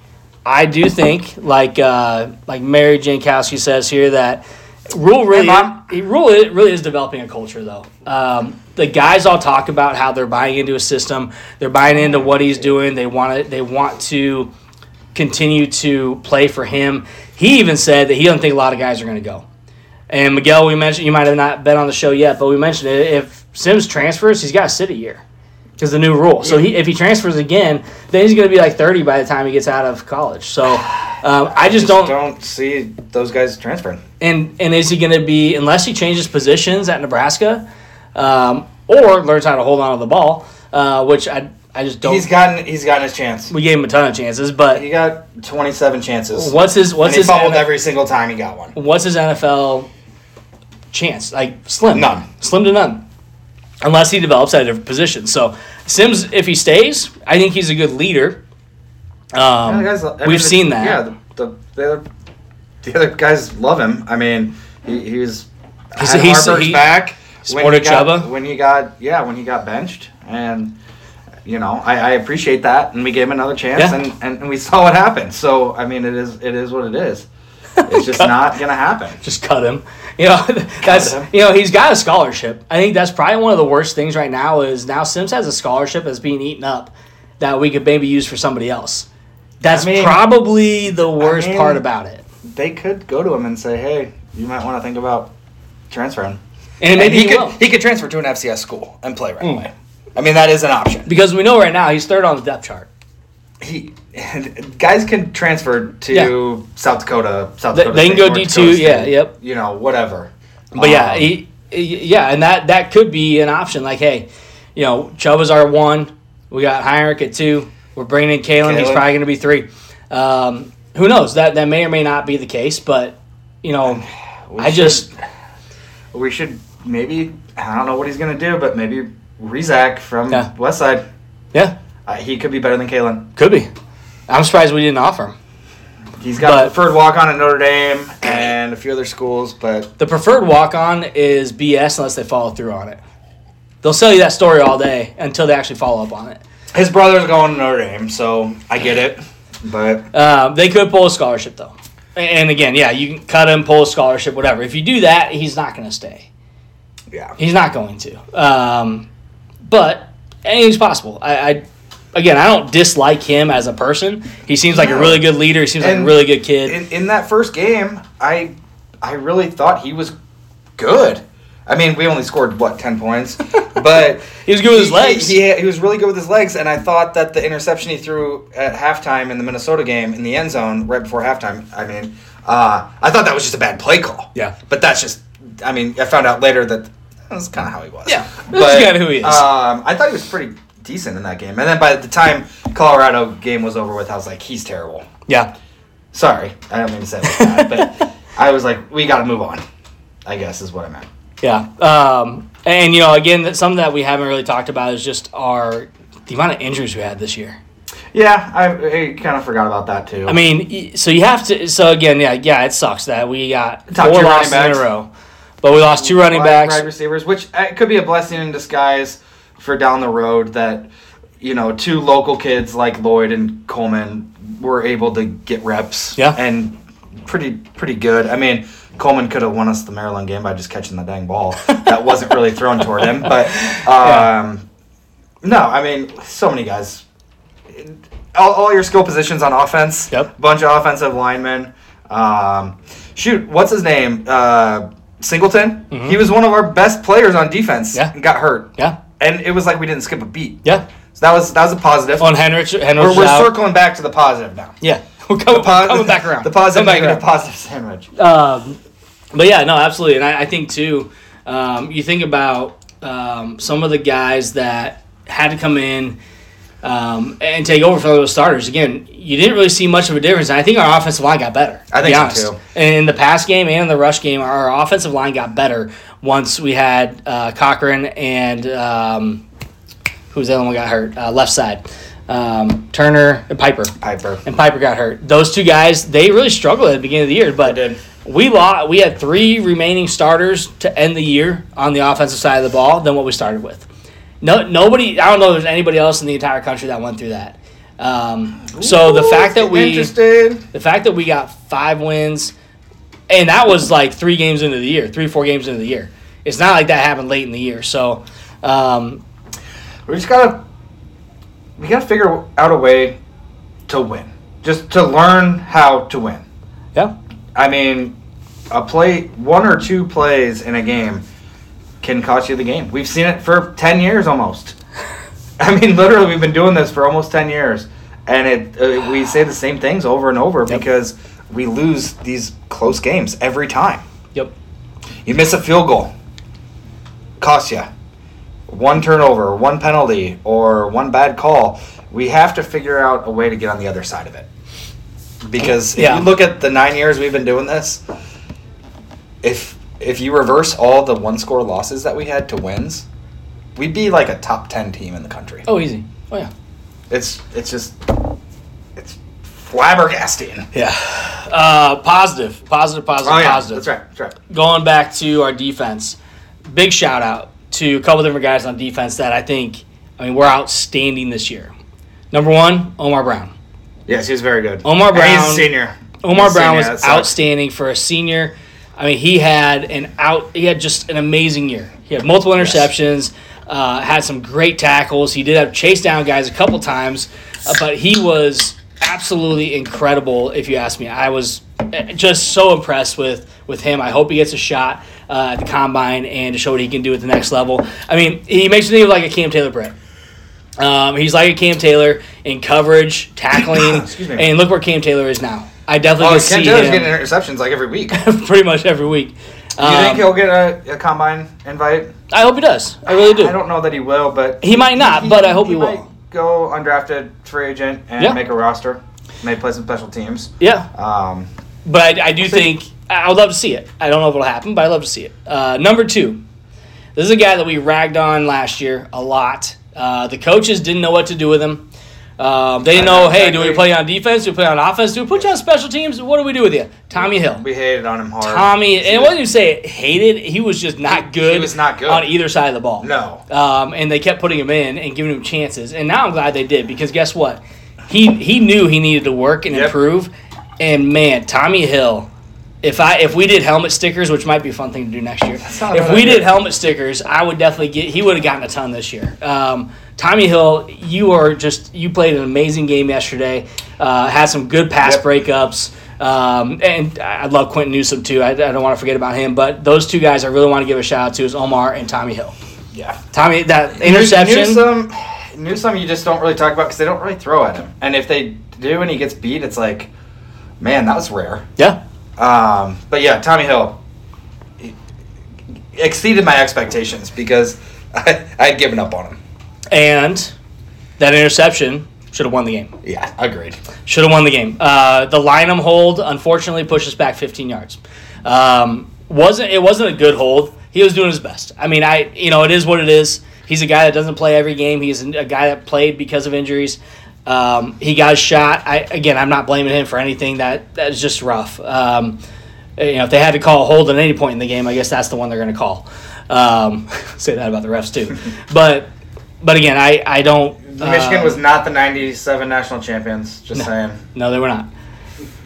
S1: I do think, like uh, like Mary Jankowski says here, that Rhule really, he Rhule really is developing a culture though. Um, the guys all talk about how they're buying into a system. They're buying into what he's doing. They want to. They want to continue to play for him. He even said that he doesn't think a lot of guys are going to go. And Miguel, we mentioned you might have not been on the show yet, but we mentioned it. If Sims transfers, he's got to sit a year because the new rule. So he, if he transfers again, then he's going to be like thirty by the time he gets out of college. So um, I just, don't.
S2: don't see those guys transferring.
S1: And and is he going to be unless he changes positions at Nebraska, um, or learns how to hold on to the ball, uh, which I I just don't.
S2: He's gotten he's gotten his chance.
S1: we gave him a ton of chances, but
S2: He got 27 chances.
S1: what's his what's his
S2: fumbled
S1: NF
S2: every single time he got one.
S1: what's his NFL chance? Like slim,
S2: None.
S1: slim to none, unless he develops at a different position. So Sims, if he stays, I think he's a good leader. Um,
S2: guys- I mean,
S1: we've
S2: the-
S1: seen that.
S2: Yeah, the, the, the, other, the other guys love him. I mean, he, he was
S1: He's-
S2: had
S1: he's-
S2: Harper's
S1: he-
S2: back
S1: supported
S2: he got, when he got yeah when he got benched and. You know, I, I appreciate that, and we gave him another chance,
S1: Yeah.
S2: and, and, and we saw what happened. So, I mean, it is it is what it is. It's just not gonna happen.
S1: just cut him. You know, that's you know he's got a scholarship. I think that's probably one of the worst things right now is now Sims has a scholarship that's being eaten up that we could maybe use for somebody else. That's
S2: I mean-
S1: probably the worst
S2: mean-
S1: part about it.
S2: They could go to him and say, "Hey, you might want to think about transferring."
S1: And maybe
S2: he,
S1: he,
S2: could
S1: will.
S2: he could transfer to an FCS school and play right
S1: Mm.
S2: away. I mean, that is an option.
S1: because we know right now he's third on the depth chart.
S2: He guys can transfer to
S1: Yeah.
S2: South Dakota, South Dakota.
S1: they can go D2, yeah, yep.
S2: You know, whatever.
S1: But yeah,
S2: Um,
S1: he, he- yeah, and that that could be an option. Like, hey, you know, Chubba is our one. We got Heinrich at two. We're bringing in Kaelin. He's probably going to be three. Um, who knows? That that may or may not be the case. But you know,
S2: we
S1: I
S2: should-
S1: just
S2: we should maybe I don't know what he's gonna do, but maybe Rezak from
S1: Yeah.
S2: West Side.
S1: yeah,
S2: Uh, he could be better than Kaelin.
S1: could be. I'm surprised we didn't offer him.
S2: He's got
S1: But-
S2: a preferred walk on at Notre Dame and a few other schools, but
S1: The preferred walk on is BS unless they follow through on it. They'll sell you that story all day until they actually follow up on it.
S2: his brother's going to Notre Dame, so I get it. But
S1: Um, they could pull a scholarship though. And again, yeah, you can cut him, pull a scholarship, whatever. If you do that, he's not going to stay.
S2: yeah,
S1: He's not going to. Um, but anything's possible. I, I again, I don't dislike him as a person. He seems like a really good leader. He seems like a really good kid.
S2: in, in that first game, I I really thought he was good. I mean, we only scored what ten points, but
S1: He was good with his legs.
S2: He, he, he was really good with his legs, and I thought that the interception he threw at halftime in the Minnesota game in the end zone right before halftime. I mean, uh, I thought that was just a bad play call.
S1: Yeah.
S2: but that's just. I mean, I found out later that that was kind of how he was.
S1: Yeah, that's kinda who he is.
S2: Um, I thought he was pretty decent in that game, and then by the time Colorado game was over with, I was like, he's terrible.
S1: Yeah.
S2: Sorry, I don't mean to say like that, but I was like, we got to move on. I guess is what I meant.
S1: Yeah. Um, and, you know, again, that something that we haven't really talked about is just our the amount of injuries we had this year.
S2: Yeah, I, I kind of forgot about that too.
S1: I mean, so you have to. So again, yeah, yeah, it sucks that we got
S2: Top
S1: four losses in a row, but we lost two running backs.
S2: wide receivers, which uh, could be a blessing in disguise for down the road. That you know, two local kids like Lloyd and Coleman were able to get reps.
S1: Yeah.
S2: and pretty pretty good. I mean. Coleman could have won us the Maryland game by just catching the dang ball. that wasn't really thrown toward him, but um, no, I mean, so many guys. All, all your skill positions on offense.
S1: Yep.
S2: Bunch of offensive linemen. Um, shoot, what's his name? Uh, Singleton. He was one of our best players on defense.
S1: Mm-hmm. Yeah.
S2: got hurt.
S1: Yeah.
S2: And it was like we didn't skip a beat.
S1: Yeah.
S2: So that was that was a positive.
S1: On Heinrich, Heinrich
S2: we're we're circling back to the positive now.
S1: Yeah. We're coming,
S2: pos-
S1: coming back around.
S2: The positive,
S1: back
S2: negative,
S1: around.
S2: positive sandwich.
S1: Um, but yeah, no, absolutely, and I, I think too. Um, you think about um, some of the guys that had to come in um, and take over for those starters. Again, you didn't really see much of a difference. And I think our offensive line got better.
S2: I think
S1: be
S2: so,
S1: honest.
S2: too.
S1: And in the pass game and in the rush game, our offensive line got better once we had uh, Corcoran and um, who's the other one got hurt? Uh, left side, um, Turner and Piper
S2: Piper.
S1: and Piper got hurt. Those two guys, they really struggled at the beginning of the year, but we lost. We had three remaining starters to end the year on the offensive side of the ball than what we started with. No, nobody. I don't know if there's anybody else in the entire country that went through that. Um, so the fact that we, the fact that we got five wins, and that was like three games into the year, three four games into the year. It's not like that happened late in the year. So, um,
S2: We just gotta we gotta figure out a way to win. Just to learn how to win.
S1: yeah,
S2: I mean, a play one or two plays in a game can cost you the game. We've seen it for ten years almost. I mean, literally, we've been doing this for almost ten years, and it uh, we say the same things over and over
S1: Yep.
S2: because we lose these close games every time.
S1: yep,
S2: You miss a field goal, costs you one turnover, one penalty, or one bad call. We have to figure out a way to get on the other side of it. Because if
S1: Yeah.
S2: you look at the nine years we've been doing this, if if you reverse all the one score losses that we had to wins, we'd be like a top ten team in the country.
S1: oh easy, oh yeah.
S2: It's it's just it's flabbergasting.
S1: Yeah. Uh, positive, positive, positive,
S2: Oh yeah,
S1: positive.
S2: that's right. That's right.
S1: Going back to our defense, big shout out to a couple different guys on defense that I think, I mean, we're outstanding this year. Number one, Omar Brown.
S2: Yes, he was very good.
S1: Omar
S2: And he's
S1: Brown-
S2: a senior.
S1: Omar
S2: He's
S1: Brown
S2: senior,
S1: was outstanding for a senior. I mean, he had an out. He had just an amazing year. He had multiple interceptions. Uh, had some great tackles. He did have chase down guys a couple times, uh, but he was absolutely incredible. If you ask me, I was uh, just so impressed with with him. I hope he gets a shot uh, at the combine and to show what he can do at the next level. I mean, he makes me think of like a Cam Taylor Britt. Um, he's like a Cam Taylor in coverage, tackling, and look where Cam Taylor is now. I definitely
S2: Oh,
S1: see
S2: Taylor's
S1: him
S2: getting interceptions like every week.
S1: pretty much every week.
S2: Do you
S1: Um,
S2: think he'll get a, a combine invite?
S1: I hope he does. I really do.
S2: I don't know that he will, but
S1: He might not, but I hope he will.
S2: might Go undrafted free agent and
S1: Yeah.
S2: make a roster. May play some special teams.
S1: Yeah,
S2: Um,
S1: but I, I do
S2: see.
S1: think I would love to see it. I don't know if it'll happen, but I'd love to see it. Uh, number two, this is a guy that we ragged on last year a lot. Uh, the coaches didn't know what to do with him. Um, they didn't
S2: know,
S1: know, hey, do we
S2: exactly.
S1: play on defense? Do we play on offense? Do we put you on special teams? What do we do with you? Tommi Hill.
S2: we hated on him hard.
S1: Tommi, and it wasn't even say hated. He was just not good.
S2: He was not good.
S1: on either side of the ball.
S2: No.
S1: Um, and they kept putting him in and giving him chances. And now I'm glad they did because guess what? He he knew he needed to work and
S2: Yep.
S1: improve. And man, Tommi Hill. If I if we did helmet stickers, which might be a fun thing to do next year, if we did helmet stickers, I would definitely get. He would have gotten a ton this year. Um, Tommi Hill, you are just you played an amazing game yesterday. Uh, had some good pass
S2: Yep.
S1: breakups. Um, and I love Quinton Newsome too. I, I don't want to forget about him. But those two guys I really want to give a shout out to is Omar and Tommi Hill.
S2: Yeah.
S1: Tommi, that interception.
S2: Newsome, Newsome, you just don't really talk about because they don't really throw at him. And if they do and he gets beat, it's like, man, that was rare.
S1: Yeah.
S2: Um, but yeah, Tommi Hill exceeded my expectations because I, I had given up on him.
S1: And that interception should have won the game.
S2: Yeah, agreed.
S1: Should have won the game. Uh, the Lynham hold unfortunately pushes back 15 yards. Um, wasn't it wasn't a good hold. He was doing his best. I mean, I you know it is what it is. He's a guy that doesn't play every game. He's a guy that played because of injuries. Um, he got shot. I again, I'm not blaming him for anything. That that is just rough. Um, you know, if they had to call a hold at any point in the game, I guess that's the one they're going to call. Um, say that about the refs too. but but again, I I don't.
S2: Michigan
S1: um,
S2: was not the 97 national champions, just saying.
S1: no, they were not.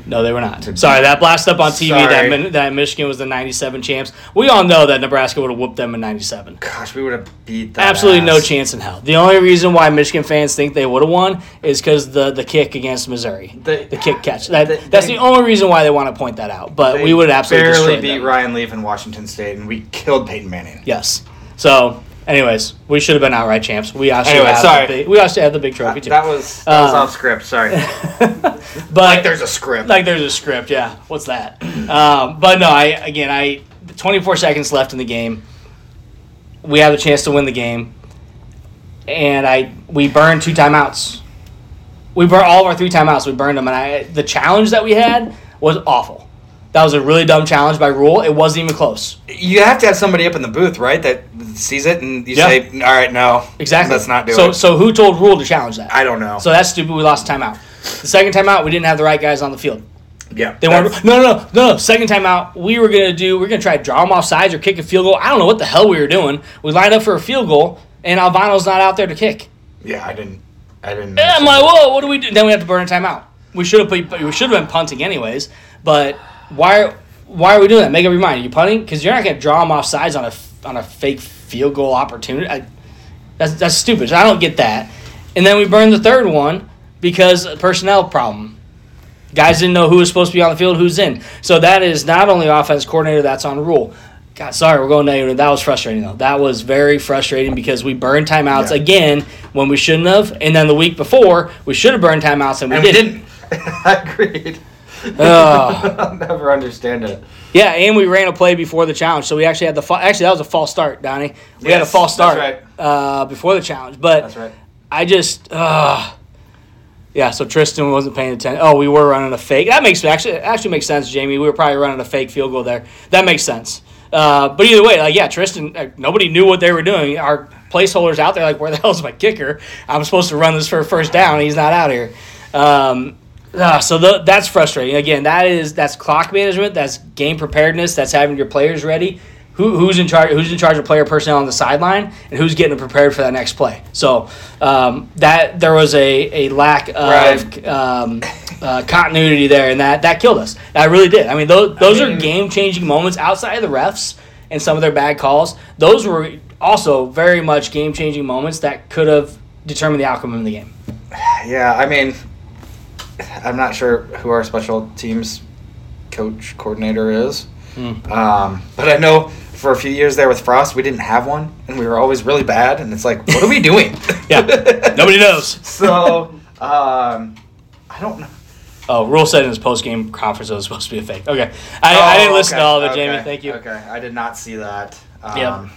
S1: No, they were not. Sorry, that blast up on TV that,
S2: Sorry.
S1: That Michigan was the 97 champs. We all know that Nebraska would have whooped them in 97.
S2: Gosh, we would have beat that.
S1: Absolutely no chance in hell. The only reason why Michigan fans think they would have won is because the, the kick against Missouri.
S2: They-
S1: the kick catch. That,
S2: they-
S1: that's
S2: they-
S1: the only reason why they want to point that out. But we would absolutely
S2: barely beat
S1: them.
S2: Ryan Leaf in Washington State, and we killed Peyton Manning.
S1: Yes. So, anyways, we should have been outright champs. We also
S2: Anyway,
S1: have
S2: sorry.
S1: The big, we also have the big trophy too.
S2: That was that was
S1: Um,
S2: off script. Sorry.
S1: but
S2: like there's a script.
S1: like there's a script yeah what's that um, but no i again i 24 seconds left in the game we have a chance to win the game and i we burned two timeouts we burned all of our three timeouts we burned them and i the challenge that we had was awful that was a really dumb challenge by Rhule it wasn't even close
S2: you have to have somebody up in the booth, right? That sees it, and you
S1: Yeah.
S2: say, "All right, no,
S1: exactly
S2: let's not do
S1: so
S2: it."
S1: so who told Rhule to challenge that
S2: I don't know.
S1: so that's stupid we lost a timeout the second timeout we didn't have the right guys on the field
S2: yeah,
S1: They weren't. No, no, no, no, no. Second time out, we were gonna do. We are gonna try to draw them off sides or kick a field goal. I don't know what the hell we were doing. We lined up for a field goal, and Alvano's not out there to kick.
S2: Yeah, I didn't. I didn't.
S1: And I'm like, whoa, what do we do? Then we have to burn a timeout. We should have. We should have been punting anyways. But why? Why are we doing that? Make up your mind. Are you punting? Because you're not gonna draw them off sides on a on a fake field goal opportunity. I, that's that's stupid. So I don't get that. And then we burned the third one because of personnel problem. Guys didn't know who was supposed to be on the field, who's in. So that is not only offense coordinator, that's on Rhule. God, sorry, we're going negative. That was frustrating though. That was very frustrating because we burned timeouts
S2: Yeah.
S1: again when we shouldn't have, and then the week before we should have burned timeouts and we
S2: and
S1: didn't.
S2: didn't. I agreed. I'll never understand it.
S1: Yeah, and we ran a play before the challenge, so we actually had the fa- actually that was a false start, Donnie. We had a
S2: Yes,
S1: false
S2: that's
S1: start
S2: right.
S1: uh, before the challenge, but
S2: That's right.
S1: I just, uh, yeah. So Tristan wasn't paying attention. Oh, we were running a fake. That makes actually actually makes sense, Jamie. We were probably running a fake field goal there. That makes sense. Uh, but either way, like yeah, Tristan. Uh, nobody knew what they were doing. Our placeholders out there, like where the hell's my kicker? I'm supposed to run this for a first down. He's not out here. Um, uh, so the, that's frustrating. Again, that is that's clock management. That's game preparedness. That's having your players ready. Who, who's in charge? Who's in charge of player personnel on the sideline, and who's getting prepared for that next play? So um, that there was a, a lack of
S2: Right.
S1: um, uh, continuity there, and that that killed us. That really did. I mean, those those are
S2: mean-
S1: game changing moments outside of the refs and some of their bad calls. Those were also very much game changing moments that could have determined the outcome of the game.
S2: Yeah, I mean, I'm not sure who our special teams coach coordinator is,
S1: Hmm.
S2: um, but I know for a few years there with Frost, we didn't have one, and we were always really bad. And it's like, what are we doing?
S1: Yeah, nobody knows.
S2: So, um, I don't know.
S1: Oh, Rhule said in his post game conference it was supposed to be a fake. Okay, I, I didn't
S2: Oh,
S1: listen
S2: okay,
S1: to all of it,
S2: okay,
S1: Jamie. Thank you.
S2: Okay, I did not see that. Um,
S1: Yep.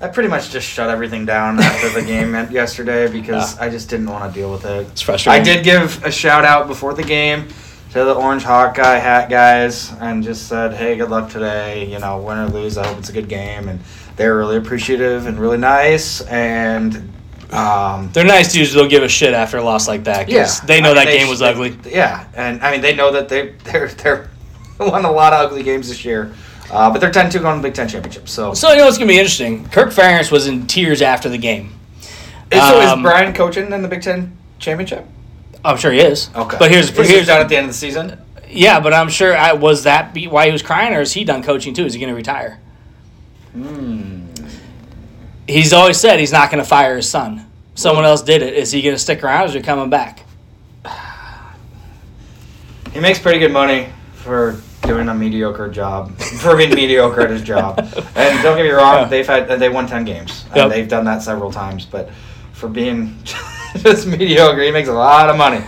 S2: I pretty much just shut everything down after the game yesterday because
S1: Yeah.
S2: I just didn't want to deal with it.
S1: It's frustrating.
S2: I did give a shout out before the game to the Orange Hawkeye hat guys and just said, "Hey, good luck today. You know, win or lose, I hope it's a good game." And they were really appreciative and really nice. And um,
S1: They're nice dudes. They'll give a shit after a loss like that.
S2: yeah,
S1: they know
S2: I mean,
S1: that
S2: they
S1: game was
S2: they-
S1: ugly.
S2: Yeah, and I mean they know that they they're they're won a lot of ugly games this year, uh, but they're 10-2 going to the Big Ten championship. So,
S1: So you know it's gonna be interesting? Kirk Ferentz was in tears after the game.
S2: so is
S1: um,
S2: Brian coaching in the Big Ten championship?
S1: I'm sure he is.
S2: Okay,
S1: But here's
S2: Is he
S1: here's
S2: done at the end of the season.
S1: yeah. But I'm sure I was that be, why he was crying, or is he done coaching too? Is he gonna retire?
S2: Hmm.
S1: He's always said he's not gonna fire his son. Someone else did it. Is he gonna stick around? Or is he coming back?
S2: He makes pretty good money for doing a mediocre job, for being mediocre at his job. And don't get me wrong,
S1: Yeah.
S2: they've had they won ten games, and they've done that several times. But for being just mediocre, he makes a lot of money.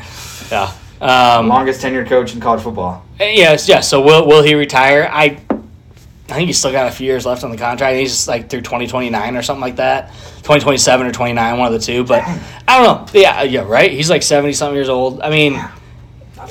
S1: Yeah. Um,
S2: Longest tenured coach in college football.
S1: Yes, yes. So will will he retire? I I think he's still got a few years left on the contract. He's just like through twenty twenty nine or something like that, twenty twenty seven or twenty nine, one of the two. But I don't know. Yeah, yeah, right. He's like seventy something years old. I mean,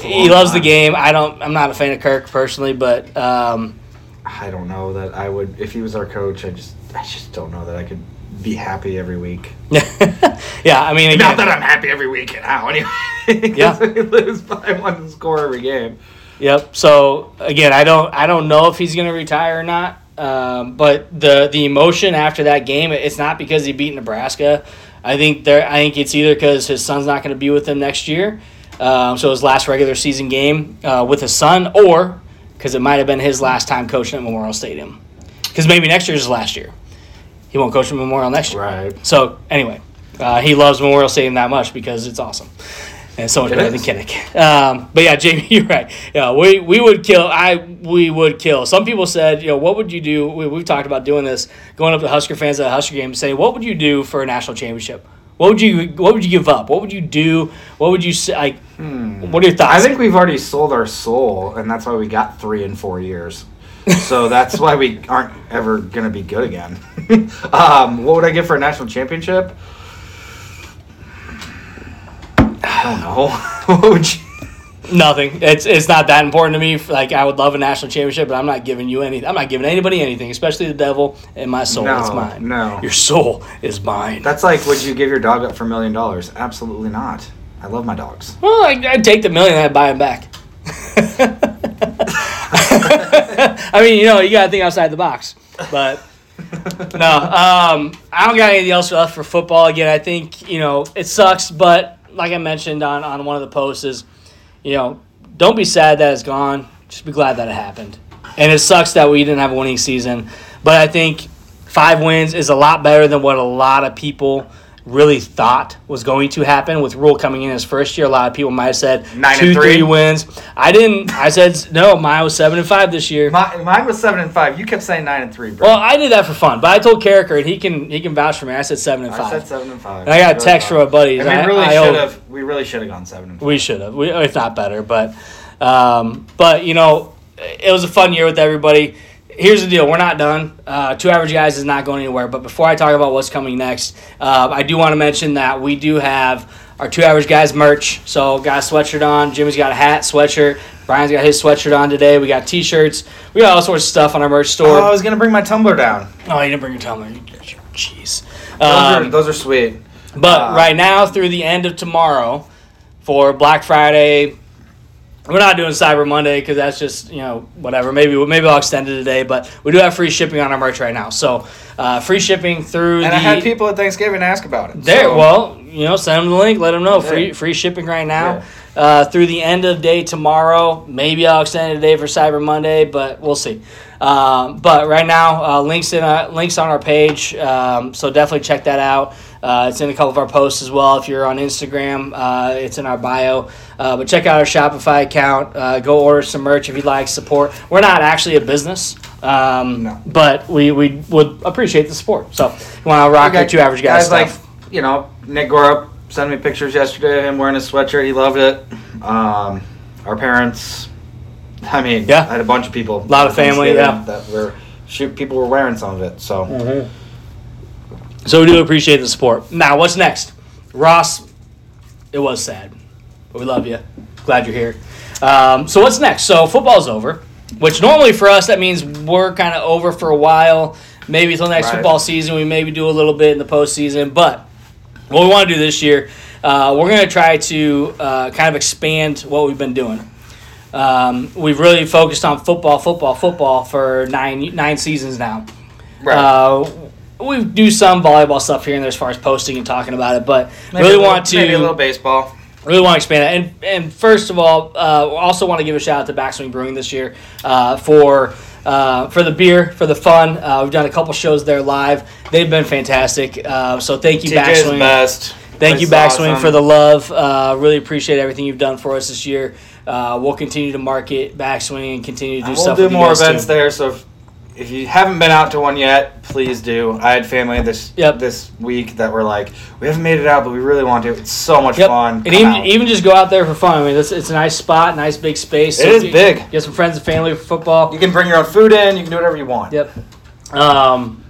S2: A
S1: he loves the game. I don't. I'm not a fan of Kirk personally, but um,
S2: I don't know that I would if he was our coach. I just I just don't know that I could be happy every week.
S1: yeah. I mean, again,
S2: Not that I'm happy every week now, anyway. 'cause
S1: Yeah.
S2: we lose by one score every game.
S1: Yep. So again, I don't I don't know if he's going to retire or not. Um, but the the emotion after that game, it's not because he beat Nebraska. I think there. I think it's either because his son's not going to be with him next year, um, so his last regular season game uh, with his son, or because it might have been his last time coaching at Memorial Stadium. Because maybe next year's his last year. He won't coach at Memorial next year.
S2: Right.
S1: So anyway, uh, he loves Memorial Stadium that much because it's awesome. And so much
S2: It
S1: better
S2: is.
S1: than Kinnick. Um, but yeah, Jamie, you're right. Yeah, we, we would kill. I we would kill. Some people said, you know, what would you do? We, we've talked about doing this, going up to Husker fans at a Husker game, saying, what would you do for a national championship? What would you What would you give up? What would you do? What would you say? Like, what are your thoughts?
S2: Hmm. I think we've already sold our soul, and that's why we got three in four years. so that's why we aren't ever going to be good again. um, what would I give for a national championship? I don't know. what would you?
S1: Nothing. It's it's not that important to me. Like I would love a national championship, but I'm not giving you any. I'm not giving anybody anything, especially the devil and my soul.
S2: No,
S1: it's mine.
S2: no.
S1: your soul is mine.
S2: That's like, would you give your dog up for a million dollars? Absolutely not. I love my dogs.
S1: Well, I, I'd take the million and I'd buy him back. I mean, you know, you got to think outside the box. But no, um, I don't got anything else left for football. Again, I think, you know, it sucks, but like I mentioned on, on one of the posts, is, you know, don't be sad that it's gone. Just be glad that it happened. And it sucks that we didn't have a winning season. But I think five wins is a lot better than what a lot of people really thought was going to happen with Rhule coming in his first year. A lot of people might have said
S2: Nine
S1: two,
S2: three?
S1: three wins. I didn't. I said no. Mine was seven and five this year.
S2: My, mine was seven and five. You kept saying nine and three, bro.
S1: Well, I did that for fun, but I told Carriker and he can he can vouch for me. I said seven and
S2: I
S1: five.
S2: said seven and five.
S1: And I got a text from a buddy.
S2: And we really should have. We really should have gone seven and five.
S1: We should have. We, if not better, but um, but you know, it was a fun year with everybody. Here's the deal: we're not done. Uh, Two average guys is not going anywhere. But before I talk about what's coming next, uh, I do want to mention that we do have our two average guys merch. So got a sweatshirt on. Jimmy's got a hat, sweatshirt. Brian's got his sweatshirt on today. We got T-shirts. We got all sorts of stuff on our merch
S2: Oh,
S1: store.
S2: I was gonna bring my tumbler down.
S1: Oh, you didn't bring your tumbler. Jeez.
S2: Those, are,
S1: Um,
S2: those are sweet.
S1: but
S2: Uh,
S1: right now, through the end of tomorrow, for Black Friday, we're not doing Cyber Monday because that's just you know whatever. Maybe maybe I'll extend it today, but we do have free shipping on our merch right now. So uh, free shipping through
S2: And
S1: the
S2: I had people at Thanksgiving ask about it.
S1: there.
S2: so-
S1: Well, you know, send them the link. Let them know free
S2: Yeah.
S1: free shipping right now. Uh, through the end of day tomorrow, maybe I'll extend it today for Cyber Monday, but we'll see. Um, but right now, uh, links in uh, links on our page, um, so definitely check that out. Uh, it's in a couple of our posts as well. If you're on Instagram, uh, it's in our bio. Uh, but check out our Shopify account. Uh, go order some merch if you'd like support. We're not actually a business, um,
S2: No.
S1: but we, we would appreciate the support. So you want to rock
S2: Okay,
S1: your two average guys,
S2: like
S1: stuff.
S2: you know Nick Gorup sent me pictures yesterday of him wearing his sweatshirt. He loved it. Um, our parents. I mean,
S1: Yeah.
S2: I had a bunch of people.
S1: A lot of family, yeah.
S2: That were shoot. People were wearing some of it. So
S1: So we do appreciate the support. Now, what's next? Ross, it was sad, but we love you. Glad you're here. Um, so what's next? So football's over, which normally for us that means we're kind of over for a while. Maybe until next
S2: Right.
S1: football season, we maybe do a little bit in the postseason. But what we want to do this year, uh, we're going to try to uh, kind of expand what we've been doing. Um, we've really focused on football, football, football for nine nine seasons now.
S2: right.
S1: Uh, we do some volleyball stuff here and there as far as posting and talking about it, but
S2: Maybe
S1: really
S2: little-
S1: want to
S2: maybe a little baseball.
S1: really want to expand that, And and first of all, uh, also want to give a shout out to Backswing Brewing this year uh, for. Uh, for the beer, for the fun, uh, we've done a couple shows there live. They've been fantastic. Uh, so thank you,
S2: TJ's
S1: Backswing.
S2: best.
S1: Thank you, Backswing,
S2: awesome.
S1: for the love. Uh, really appreciate everything you've done for us this year. uh, we'll continue to market backswing and continue to do
S2: And
S1: stuff.
S2: we'll do more events
S1: too.
S2: there. So if, if you haven't been out to one yet, please do. I had family this
S1: Yep.
S2: this week that were like, we haven't made it out, but we really want to. It's so much
S1: Yep.
S2: fun.
S1: And
S2: Come
S1: even,
S2: out.
S1: even just go out there for fun. I mean, it's, it's a nice spot, nice big space.
S2: It is
S1: get-
S2: big.
S1: Get some friends and family for football.
S2: you can bring your own food in. You can do whatever you want.
S1: Yep. Um,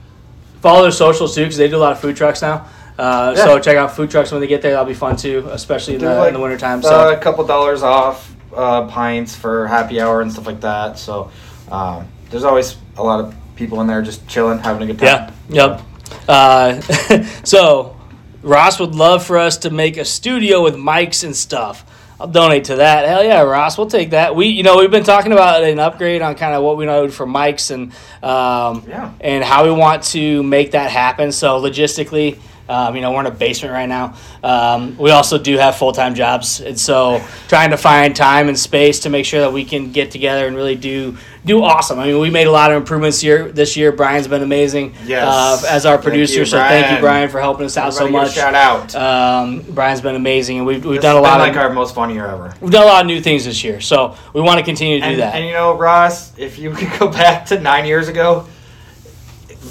S1: follow their socials too, because they do a lot of food trucks now. Uh,
S2: Yeah.
S1: So check out food trucks when they get there. That'll be fun too, especially in the,
S2: like,
S1: in the wintertime.
S2: Uh,
S1: So
S2: a couple dollars off uh, pints for happy hour and stuff like that. So um, there's always a lot of people in there just chilling, having a good time.
S1: yeah, yep. Uh, so Ross would love for us to make a studio with mics and stuff. I'll donate to that. Hell yeah, Ross, we'll take that. We, you know, we've been talking about an upgrade on kind of what we know for mics and um,
S2: Yeah.
S1: and how we want to make that happen. So logistically, um, you know, we're in a basement right now. Um, we also do have full time jobs, and so trying to find time and space to make sure that we can get together and really do do awesome. I mean, we made a lot of improvements here this year. Brian's been amazing
S2: Yes.
S1: uh, as our
S2: Thank
S1: producer.
S2: you,
S1: so thank you,
S2: Brian.
S1: For helping us out so much.
S2: shout out.
S1: Um, Brian's been amazing, and we've, we've
S2: This
S1: done a lot
S2: been
S1: of
S2: like our most fun year ever.
S1: we've done a lot of new things this year. So we want to continue to do that.
S2: and you know, Ross, if you could go back to nine years ago,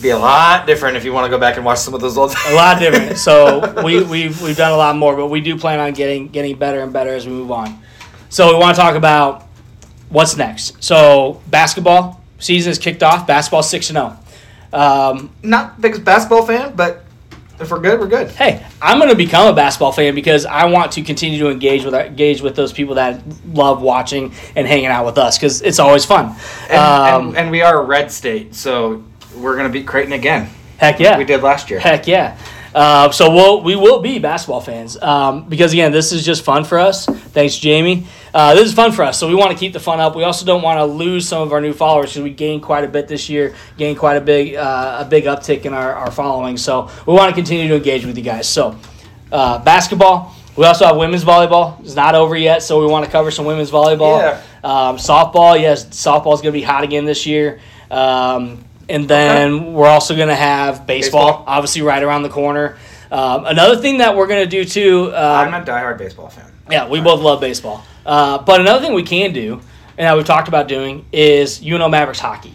S2: be a lot different if you want to go back and watch some of those old.
S1: a lot different. So we we've we've done a lot more, but we do plan on getting getting better and better as we move on. So we want to talk about what's next. So basketball season is kicked off. Basketball six and zero. Um,
S2: Not biggest basketball fan, but if we're good, we're good.
S1: hey, I'm going to become a basketball fan because I want to continue to engage with our, engage with those people that love watching and hanging out with us because it's always fun.
S2: And,
S1: Um,
S2: and, and we are a red state, so we're gonna beat Creighton again.
S1: heck yeah,
S2: We did last year.
S1: Heck yeah. Uh, so we'll we will be basketball fans um, because again this is just fun for us. Thanks, Jamie. Uh, this is fun for us, so we want to keep the fun up. We also don't want to lose some of our new followers because we gained quite a bit this year, gained quite a big uh, a big uptick in our, our following. So we want to continue to engage with you guys. So uh, basketball. We also have women's volleyball. It's not over yet, so we want to cover some women's volleyball.
S2: Yeah.
S1: Um, softball, yes, softball's going to be hot again this year. Um, and then we're also going to have baseball,
S2: Baseball.
S1: obviously, right around the corner. Um, another thing that we're going to do too.
S2: I'm
S1: Um,
S2: a diehard baseball fan.
S1: yeah, we both love baseball. Uh, but another thing we can do, and that we've talked about doing, is UNO Mavericks hockey.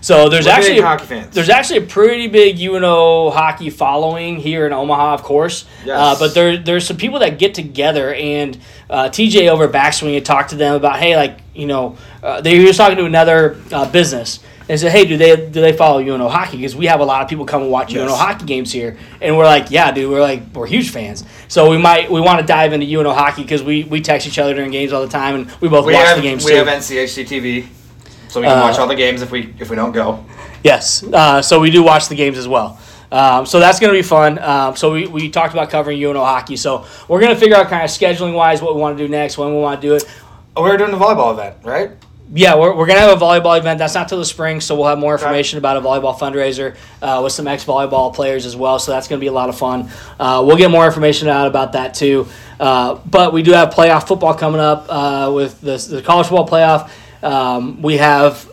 S1: So there's
S2: We're
S1: actually
S2: fans.
S1: there's actually a pretty big UNO hockey following here in Omaha, of course.
S2: Yes.
S1: Uh, but there there's some people that get together, and uh, TJ over Backswing had talked to them about, hey, like you know, uh, they he was talking to another uh, business. And said, "Hey, do they do they follow UNO hockey? Because we have a lot of people come and watch
S2: Yes.
S1: UNO hockey games here, and we're like, yeah, dude, we're like we're huge fans. So we might we want to dive into UNO hockey because we, we text each other during games all the time, and we both
S2: We
S1: watch
S2: have
S1: the games
S2: we
S1: too.
S2: have NCHC TV, so we can
S1: Uh,
S2: watch all the games if we if we don't go.
S1: Yes. Uh, so we do watch the games as well. Um, so that's going to be fun. Um, so we, we talked about covering UNO hockey. So we're going to figure out kind of scheduling wise what we want to do next, when we want to do it.
S2: Oh, we're doing the volleyball event, right?
S1: Yeah, we're, we're going to have a volleyball event. That's not till the spring, so we'll have more information about a volleyball fundraiser uh, with some ex volleyball players as well. So that's going to be a lot of fun. Uh, we'll get more information out about that too. Uh, but we do have playoff football coming up uh, with the, the college football playoff. Um, we have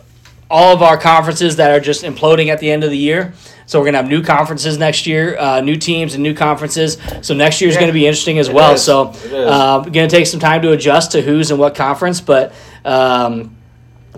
S1: all of our conferences that are just imploding at the end of the year. So we're gonna have new conferences next year, uh, new teams and new conferences. So next year is
S2: Yeah.
S1: gonna be interesting as
S2: It
S1: well.
S2: is.
S1: So uh, gonna take some time to adjust to who's in what conference, but um,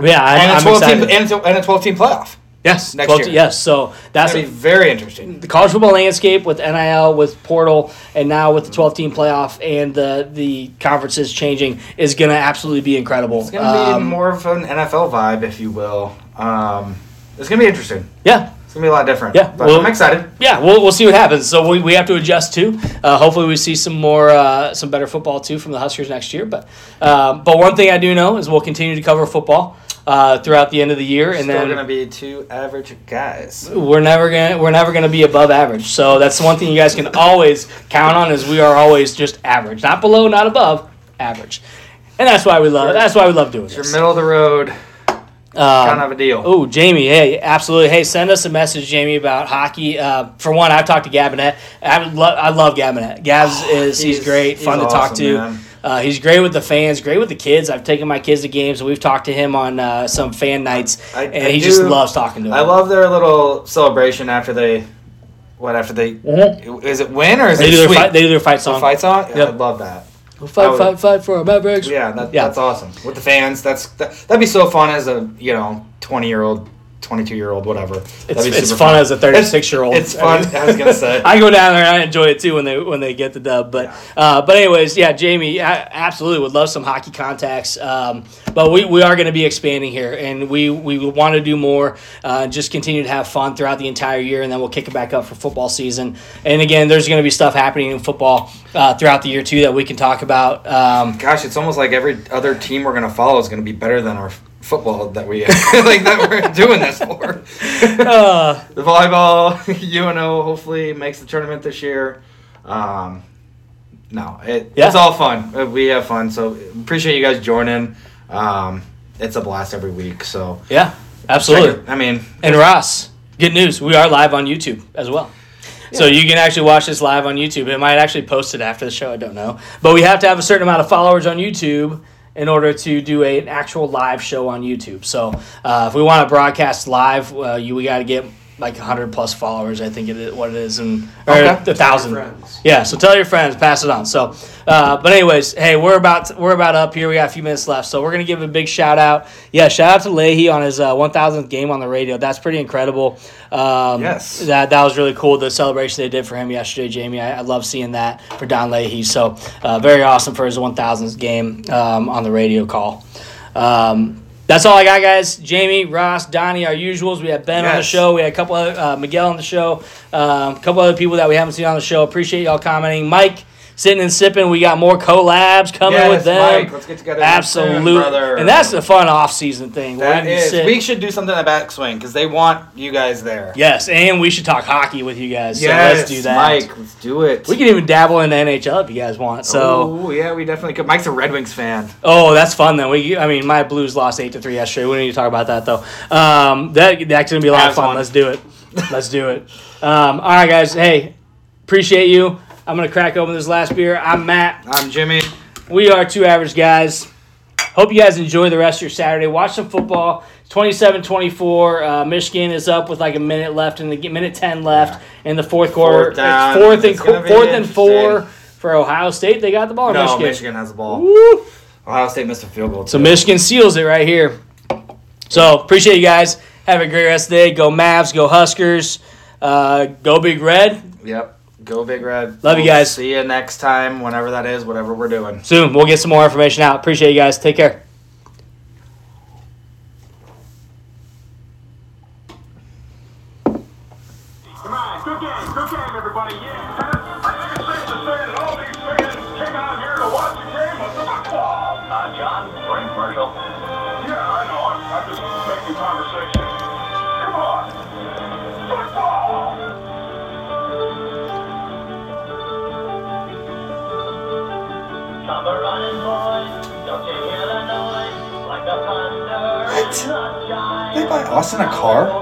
S1: yeah, I,
S2: And a
S1: I'm
S2: twelve
S1: excited.
S2: team and a, and a twelve team playoff.
S1: yes,
S2: next
S1: 12
S2: year.
S1: yes. So that's
S2: be very interesting.
S1: the college football landscape with NIL, with portal, and now with the 12 team playoff and the the conferences changing is gonna absolutely be incredible.
S2: It's gonna be
S1: Um,
S2: more of an NFL vibe, if you will. Um, it's gonna be interesting.
S1: yeah.
S2: It's gonna be a lot different.
S1: Yeah,
S2: but
S1: well-
S2: I'm excited.
S1: Yeah, we'll, we'll see what happens. So we, we have to adjust too. Uh, hopefully, we see some more uh, some better football too from the Huskers next year. But um, but one thing I do know is we'll continue to cover football uh, throughout the end of the year, and
S2: Still
S1: then
S2: gonna be two average guys.
S1: we're never gonna we're never gonna be above average. So that's one thing you guys can always count on is we are always just average, not below, not above, average. And that's why we love. That's why we love doing
S2: It's your
S1: this.
S2: middle of the road
S1: Um,
S2: kind of a deal.
S1: Oh, Jamie, hey, absolutely. Hey, send us a message, Jamie, about hockey. Uh, for one, I've talked to Gabinet. I, would lo- I love Gabinet. Gabs is he's,
S2: he's-
S1: great,
S2: he's
S1: fun to talk to.
S2: man.
S1: Uh, he's great with the fans, great with the kids. I've taken my kids to games, and we've talked to him on uh, some fan nights,
S2: I-
S1: and
S2: I
S1: he just loves talking to him.
S2: I love their little celebration after they, what after they,
S1: Mhm.
S2: is it win or is
S1: They
S2: it
S1: do
S2: sweep?
S1: fight. They do their fight
S2: The
S1: song.
S2: fight song. Yeah,
S1: Yep.
S2: I love that.
S1: Fight,
S2: would-
S1: fight, fight for our Mavericks.
S2: Yeah, that,
S1: Yeah.
S2: that's awesome. With the fans, that's that, that'd be so fun as a you know twenty year old, twenty two year old, whatever.
S1: It's, it's
S2: super
S1: fun, as a 36 year old.
S2: It's fun. I was gonna say.
S1: I go down there and I enjoy it too when they when they get the dub. But uh, but anyways, yeah, Jamie, I absolutely would love some hockey contacts. Um, but we, we are going to be expanding here, and we we want to do more. Uh, just continue to have fun throughout the entire year, and then we'll kick it back up for football season. And again, there's going to be stuff happening in football uh, throughout the year too that we can talk about. Um,
S2: Gosh, it's almost like every other team we're gonna follow is gonna be better than our football that we like that we're doing this for.
S1: uh,
S2: the volleyball, UNO hopefully makes the tournament this year. Um, no, it,
S1: Yeah.
S2: it's all fun. Uh, We have fun, so appreciate you guys joining. Um, it's a blast every week. So
S1: yeah, absolutely.
S2: I mean,
S1: And Ross, good news. We are live on YouTube as well. So you can actually watch this live on YouTube. It might actually post it after the show. I don't know. But we have to have a certain amount of followers on YouTube in order to do a, an actual live show on YouTube. So uh, if we want to broadcast live, uh, you we got to get like 100 plus followers. I think it is what it is, and or
S2: Okay.
S1: a thousand.
S3: friends.
S1: Yeah. So tell your friends, pass it on. So, uh, but anyways, hey, we're about we're about up here. We got a few minutes left, so we're gonna give a big shout out. Yeah, shout out to Leahy on his uh, 1,000th game on the radio. That's pretty incredible. Um,
S2: Yes.
S1: That that was really cool. The celebration they did for him yesterday, Jamie. I, I love seeing that for Don Leahy. So uh, very awesome for his 1,000th game um, on the radio call. Um, that's all I got, guys. Jamie, Ross, Donnie, our usuals. We had Ben on the show. We had a couple of uh, Miguel on the show. Um, a couple other people that we haven't seen on the show. Appreciate y'all commenting. Mike, sitting and sipping. We got more collabs coming
S2: Yes,
S1: with them.
S2: Mike, let's get together
S1: Absolutely, and that's the fun off-season thing.
S2: That is. We should do something at backswing because they want you guys there.
S1: yes, and we should talk hockey with you guys. So
S2: Yes,
S1: let's do that.
S2: Mike. Let's do it.
S1: We can even dabble in the NHL if you guys want. So,
S2: oh yeah, we definitely could. Mike's a Red Wings fan.
S1: oh, that's fun. Then we, I mean, my Blues lost eight to three yesterday. We don't need to talk about that though. Um, that that's gonna be a lot of
S2: Avs
S1: fun. Let's do it. Let's do it. Um, all right, guys. Hey, appreciate you. I'm gonna crack open this last beer. I'm Matt.
S2: I'm Jimmy.
S1: We are two average guys. Hope you guys enjoy the rest of your Saturday. Watch some football. 27-24. Uh, Michigan is up with like a minute left in the minute 10 left in the fourth quarter.
S2: Fourth down.
S1: Fourth and fourth and four for Ohio State. They got the ball.
S2: No,
S1: Michigan.
S2: Michigan. has the ball.
S1: Woo!
S2: Ohio State missed a field goal.
S1: So. Michigan seals it right here. So appreciate you guys. Have a great rest of the day. Go Mavs. Go Huskers. Uh, go Big Red.
S2: Yep. Go Big Red.
S1: Love you
S2: We'll
S1: guys.
S2: See you next time, whenever that is, whatever we're doing.
S1: Soon we'll get some more information out. Appreciate you guys. Take care.
S2: Car?